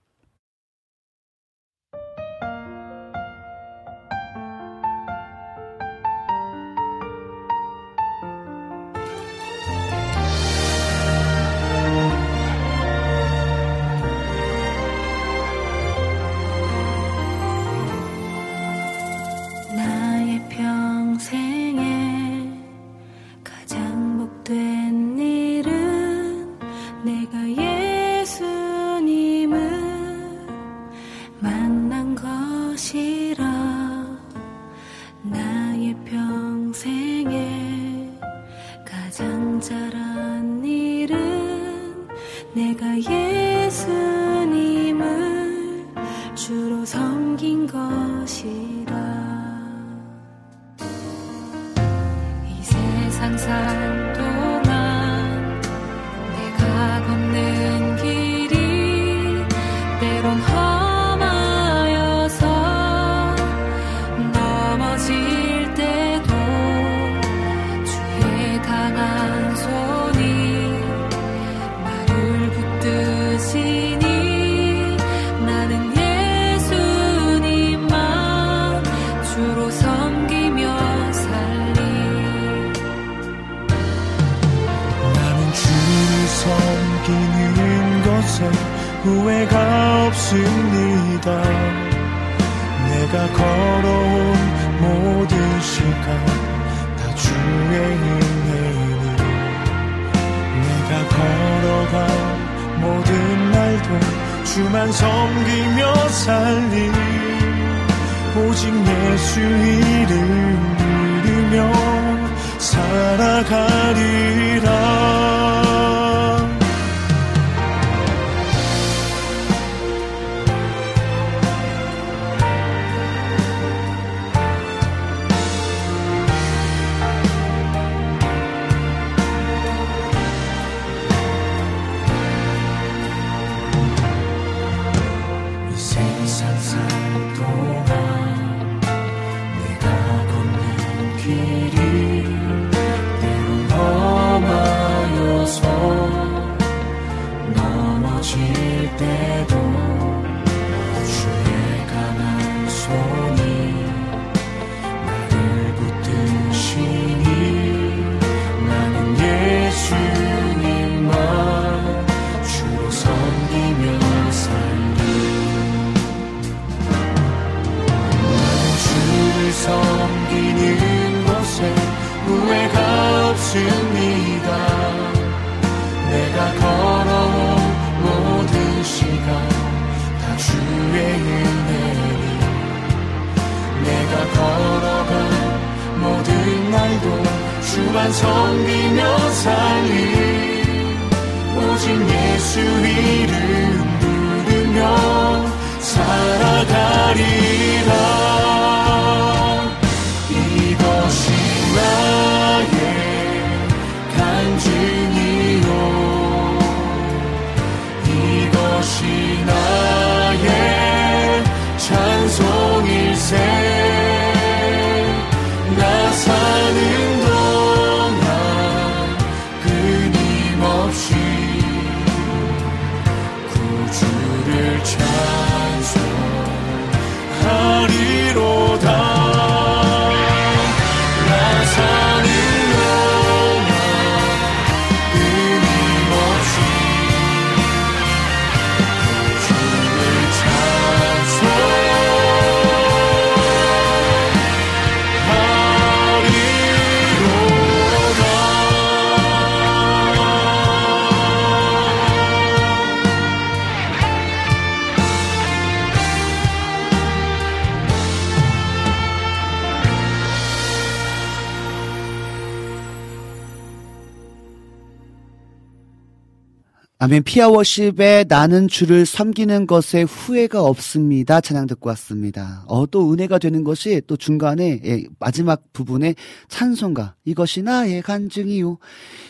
아멘. 피아워십에 나는 주를 섬기는 것에 후회가 없습니다. 찬양 듣고 왔습니다. 어, 또 은혜가 되는 것이 또 중간에, 예, 마지막 부분에 찬송가. 이것이 나의 간증이요.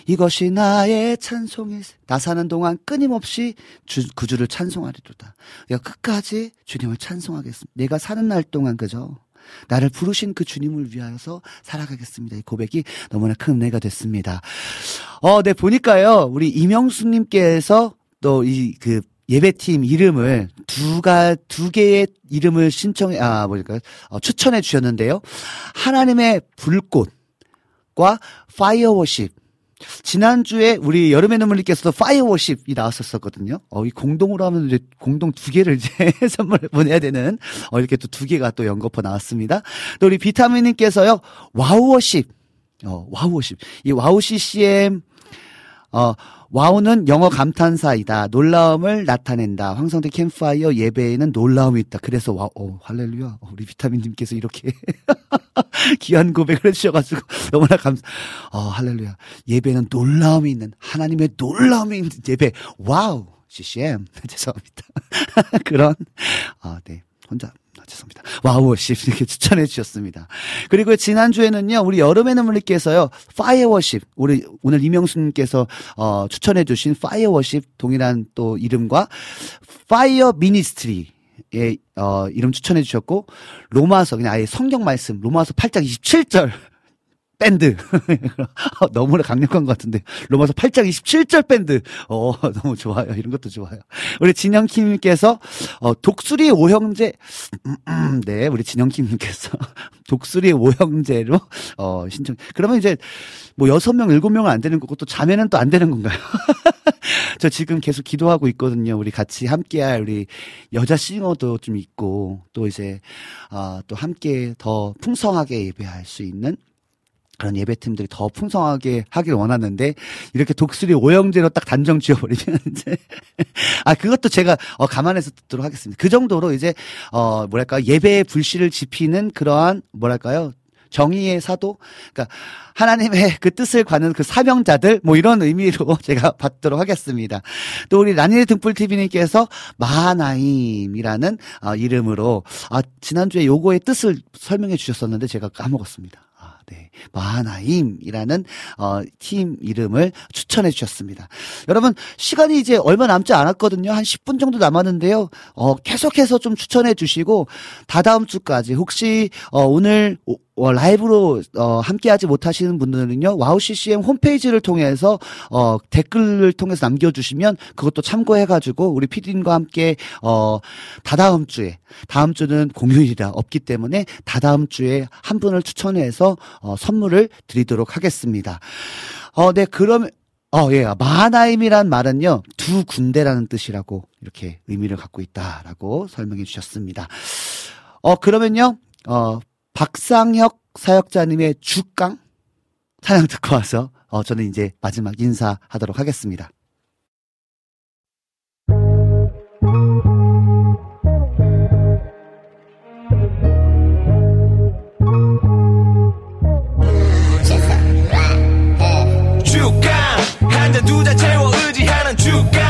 이것이 나의 찬송이. 나 사는 동안 끊임없이 주, 구주를 찬송하리로다. 내가 끝까지 주님을 찬송하겠습니다. 내가 사는 날 동안 그죠? 나를 부르신 그 주님을 위하여서 살아가겠습니다. 이 고백이 너무나 큰 은혜가 됐습니다. 어, 네, 보니까요, 우리 이명수님께서 또 이 그 예배팀 이름을 두가, 두 개의 이름을 신청해, 아, 뭐랄까요, 어, 추천해 주셨는데요. 하나님의 불꽃과 Fire Worship. 지난주에 우리 여름의 눈물님께서도 Fire Worship이 나왔었거든요. 어, 이 공동으로 하면 이제 공동 두 개를 이제 선물 보내야 되는, 어, 이렇게 또 두 개가 또 연거푸 나왔습니다. 또 우리 비타민님께서요, 와우 worship. 어, 와우 worship. 이 와우 CCM, 어, 와우는 영어 감탄사이다. 놀라움을 나타낸다. 황성대 캠파이어 예배에는 놀라움이 있다. 그래서 와우, 어, 할렐루야. 어, 우리 비타민님께서 이렇게 귀한 고백을 해주셔가지고 너무나 감사, 어, 할렐루야. 예배는 놀라움이 있는, 하나님의 놀라움이 있는 예배. 와우. CCM. 죄송합니다. 그런, 아, 네. 혼자 죄송합니다. 와우 worship 이렇게 추천해 주셨습니다. 그리고 지난주에는요, 우리 여름의 눈물님께서요, fire worship, 우리 오늘 이명수님께서 어, 추천해 주신 fire worship 동일한 또 이름과 fire ministry의 어, 이름 추천해 주셨고 로마서 그냥 아예 성경 말씀 로마서 8장 27절 밴드. 어, 너무나 강력한 것 같은데. 로마서 8장 27절 밴드. 어, 너무 좋아요. 이런 것도 좋아요. 우리 진영킴님께서, 어, 독수리 오형제, 음, 음, 네, 우리 진영킴님께서 독수리 오형제로, 어, 신청. 그러면 이제, 뭐, 여섯 명, 일곱 명은 안 되는 거고, 또 자매는 또 안 되는 건가요? 저 지금 계속 기도하고 있거든요. 우리 같이 함께할 우리 여자 싱어도 좀 있고, 또 이제, 아, 또 함께 더 풍성하게 예배할 수 있는 그런 예배팀들이 더 풍성하게 하길 원하는데 이렇게 독수리 오형제로 딱 단정 지어버리면 이제 아 그것도 제가 어 감안해서 듣도록 하겠습니다. 그 정도로 이제 어 뭐랄까 예배의 불씨를 지피는 그러한 뭐랄까요 정의의 사도 그러니까 하나님의 그 뜻을 가는 그 사명자들 뭐 이런 의미로 제가 받도록 하겠습니다. 또 우리 라니네 등불 TV님께서 마하나임이라는 어, 이름으로 아 지난주에 요거의 뜻을 설명해 주셨었는데 제가 까먹었습니다. 네, 마하나임이라는 어, 팀 이름을 추천해 주셨습니다. 여러분 시간이 이제 얼마 남지 않았거든요. 한 10분 정도 남았는데요. 어, 계속해서 좀 추천해 주시고 다다음 주까지 혹시 어, 오늘 어, 라이브로 어, 함께하지 못하시는 분들은요 와우 CCM 홈페이지를 통해서 어, 댓글을 통해서 남겨주시면 그것도 참고해가지고 우리 피디님과 함께 어, 다다음 주에 다음 주는 공휴일이라 없기 때문에 다다음 주에 한 분을 추천해서 어, 선물을 드리도록 하겠습니다. 어, 네 그럼 어, 예. 마하나임이란 말은요, 두 군데라는 뜻이라고 이렇게 의미를 갖고 있다라고 설명해 주셨습니다. 어, 그러면요, 어, 박상혁 사역자님의 주강? 찬양 듣고 와서 어, 저는 이제 마지막 인사하도록 하겠습니다. 주강! 한잔 두잔 채워 의지하는 주강!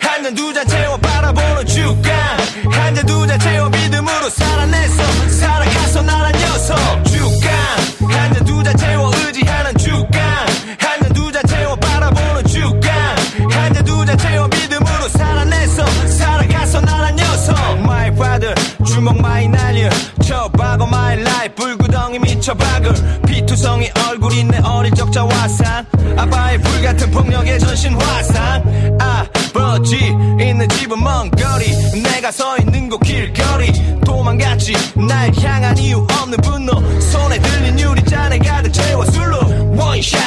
한잔 두잔 채워 바라보는 주강 박어 my life. 불구덩이 미쳐 박을. 피투성이 얼굴이 내 어릴 적 자화상 아빠의 불같은 폭력의 전신 화상 아버지 있는 집은 먼 거리. 내가 서 있는 곳 길거리. 도망갔지. 날 향한 이유 없는 분노. 손에 들린 유리잔에 가득 채워 술로. one shot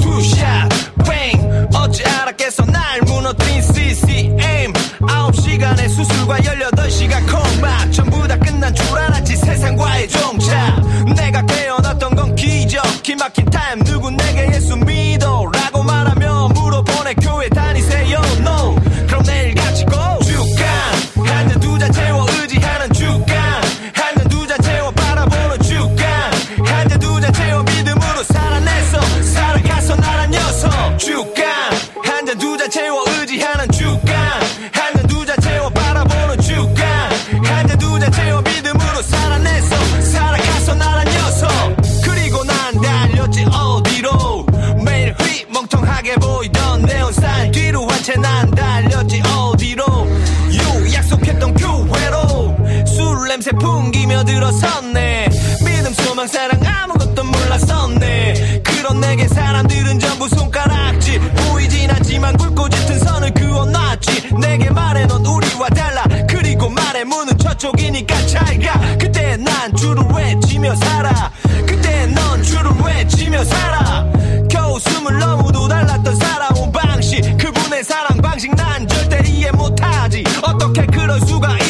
two shot bang 어찌 알았겠어? 날 무너뜨린 CCM 아홉 시간의 수술과 18시간 콩밥 종착. 내가 깨어났던 건 기적. 기막힌 타임 누구 내 사랑 아무것도 몰랐었네. 그런 내게 사람들은 전부 손가락질. 보이진 않지만 굵고 짙은 선을 그어놨지. 내게 말해 넌 우리와 달라. 그리고 말해 문은 저쪽이니까 잘가. 그때 난 줄을 외치며 살아. 그때 넌 줄을 외치며 살아. 겨우 숨을 너무도 달랐던 살아온 방식. 그분의 사랑 방식 난 절대 이해 못하지. 어떻게 그럴 수가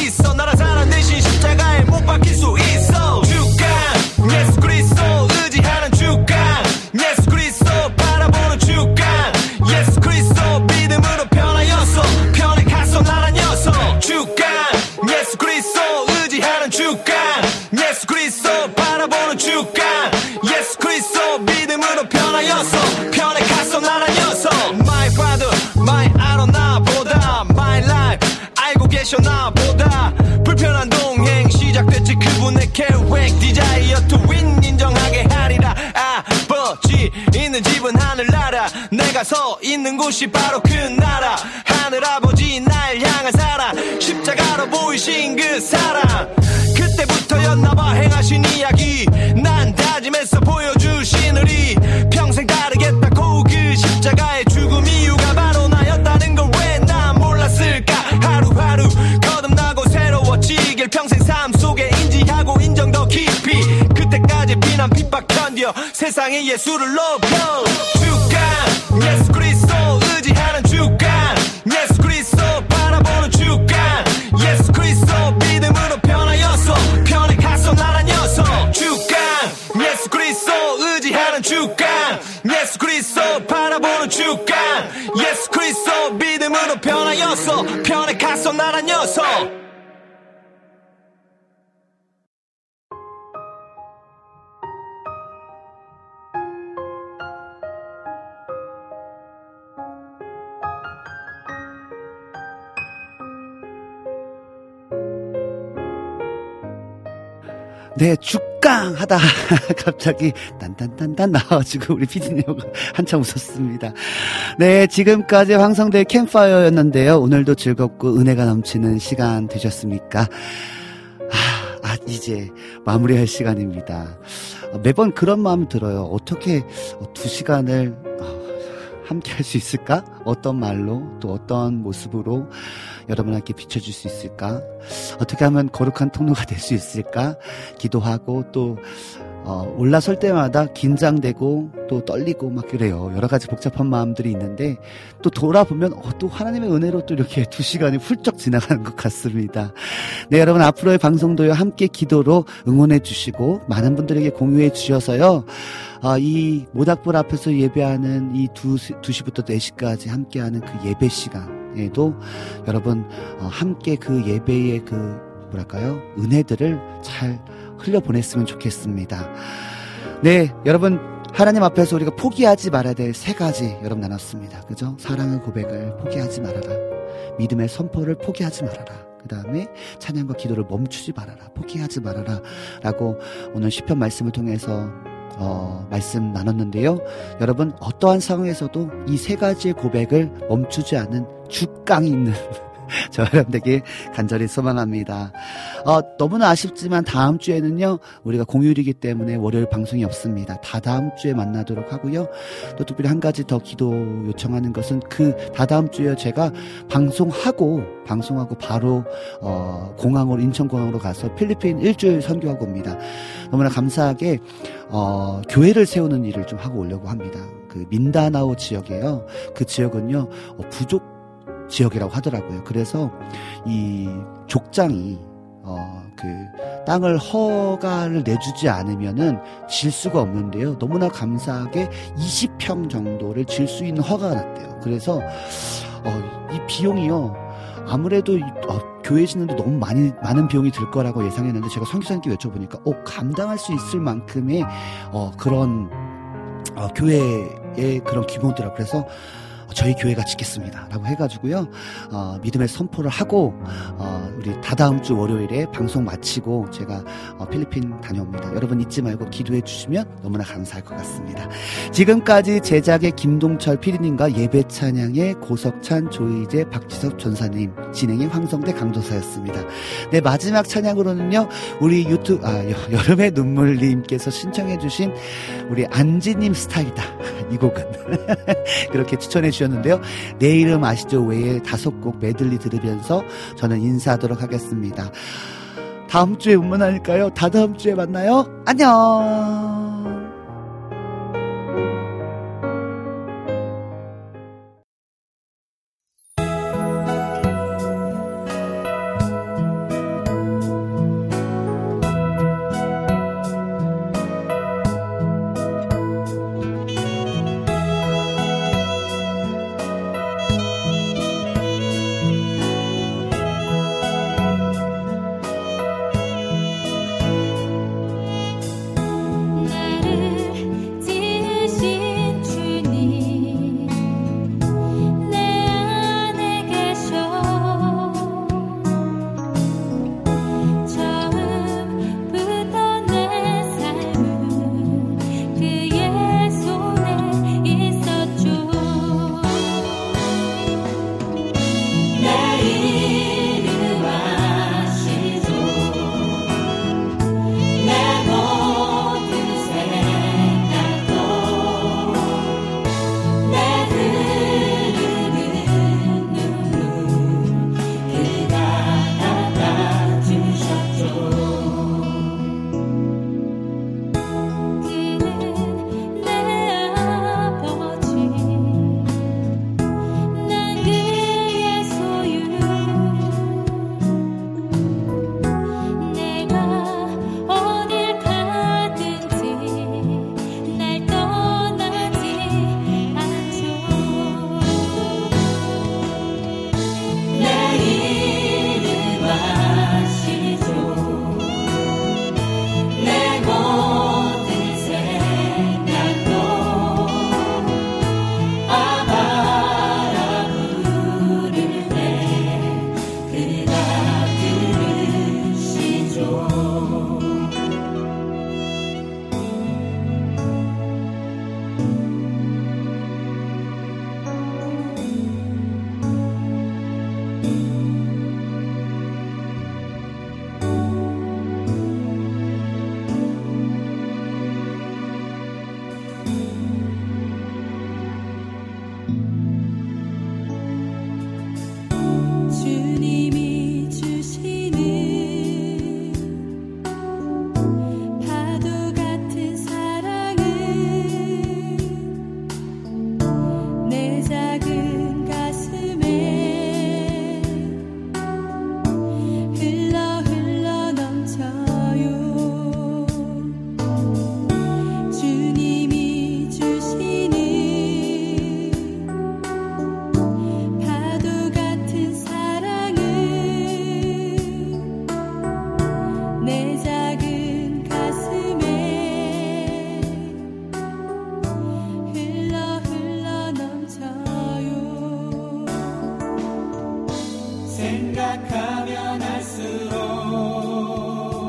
계획 디자이어 to 인정하게 하리라. 아버지 있는 집은 하늘나라. 내가 서 있는 곳이 바로 그 나라. 하늘아버지 날 향한 사랑. 십자가로 보이신 그 사랑. 견뎌 세상의 예수를 높여. 주간 예수 그리스도 의지하는 주간 예수 그리스도 바라보는 주간 예수 그리스도 믿음으로 변하였어 편에 가서 나란 녀석 주간 예수 그리스도 의지하는 주간 예수 그리스도 바라보는 주간 예수 그리스도 믿음으로 변하였어 편에 가서 나란 녀석 네, 죽강 하다 갑자기 딴딴딴딴 나와가지고 우리 피디님 한참 웃었습니다. 네, 지금까지 황성대 캠파이어였는데요. 오늘도 즐겁고 은혜가 넘치는 시간 되셨습니까? 아, 아, 이제 마무리할 시간입니다. 어, 매번 그런 마음 들어요. 어떻게 어, 두 시간을 어, 함께 할 수 있을까? 어떤 말로 또 어떤 모습으로 여러분에게 비춰줄 수 있을까? 어떻게 하면 거룩한 통로가 될 수 있을까? 기도하고 또 어, 올라설 때마다 긴장되고 또 떨리고 막 그래요. 여러 가지 복잡한 마음들이 있는데 또 돌아보면 어, 또 하나님의 은혜로 또 이렇게 두 시간이 훌쩍 지나가는 것 같습니다. 네, 여러분 앞으로의 방송도요 함께 기도로 응원해 주시고 많은 분들에게 공유해 주셔서요. 아, 이 모닥불 앞에서 예배하는 이 두, 2시부터 4시까지 함께하는 그 예배 시간에도 여러분 어, 함께 그 예배의 그 뭐랄까요 은혜들을 잘 흘려보냈으면 좋겠습니다. 네, 여러분 하나님 앞에서 우리가 포기하지 말아야 될 세 가지 여러분 나눴습니다. 그죠? 사랑의 고백을 포기하지 말아라. 믿음의 선포를 포기하지 말아라. 그 다음에 찬양과 기도를 멈추지 말아라. 포기하지 말아라. 라고 오늘 시편 말씀을 통해서 어, 말씀 나눴는데요. 여러분, 어떠한 상황에서도 이 세 가지의 고백을 멈추지 않는 죽강이 있는 저 여러분들에게 간절히 소망합니다. 어, 너무나 아쉽지만 다음 주에는요, 우리가 공휴일이기 때문에 월요일 방송이 없습니다. 다 다음 주에 만나도록 하고요. 또 특별히 한 가지 더 기도 요청하는 것은 그 다다음 주에 제가 방송하고, 방송하고 바로, 어, 공항으로, 인천공항으로 가서 필리핀 일주일 선교하고 옵니다. 너무나 감사하게, 어, 교회를 세우는 일을 좀 하고 오려고 합니다. 그 민다나오 지역이에요. 그 지역은요, 어, 부족 지역이라고 하더라고요. 그래서 이 족장이 어, 그 땅을 허가를 내주지 않으면은 질 수가 없는데요. 너무나 감사하게 20평 정도를 질 수 있는 허가가 났대요. 그래서 어, 이 비용이요. 아무래도 어, 교회 짓는데 너무 많이 많은 비용이 들 거라고 예상했는데 제가 성교사님께 여쭤보니까 어, 감당할 수 있을 만큼의 어, 그런 어, 교회의 그런 규모더라. 그래서 저희 교회가 짓겠습니다. 라고 해가지고요, 어, 믿음의 선포를 하고, 어, 우리 다다음 주 월요일에 방송 마치고 제가 어, 필리핀 다녀옵니다. 여러분 잊지 말고 기도해 주시면 너무나 감사할 것 같습니다. 지금까지 제작의 김동철 피디님과 예배 찬양의 고석찬, 조이재, 박지섭 전사님, 진행의 황성대 강도사였습니다. 네, 마지막 찬양으로는요, 우리 유튜브, 아, 여, 여름의 눈물님께서 신청해 주신 우리 안지님 스타일이다. 이 곡은. 그렇게 추천해 주셨 는데요. 내 이름 아시죠? 외에 다섯 곡 메들리 들으면서 저는 인사하도록 하겠습니다. 다음 주에 운문하니까요. 다다음 주에 만나요. 안녕!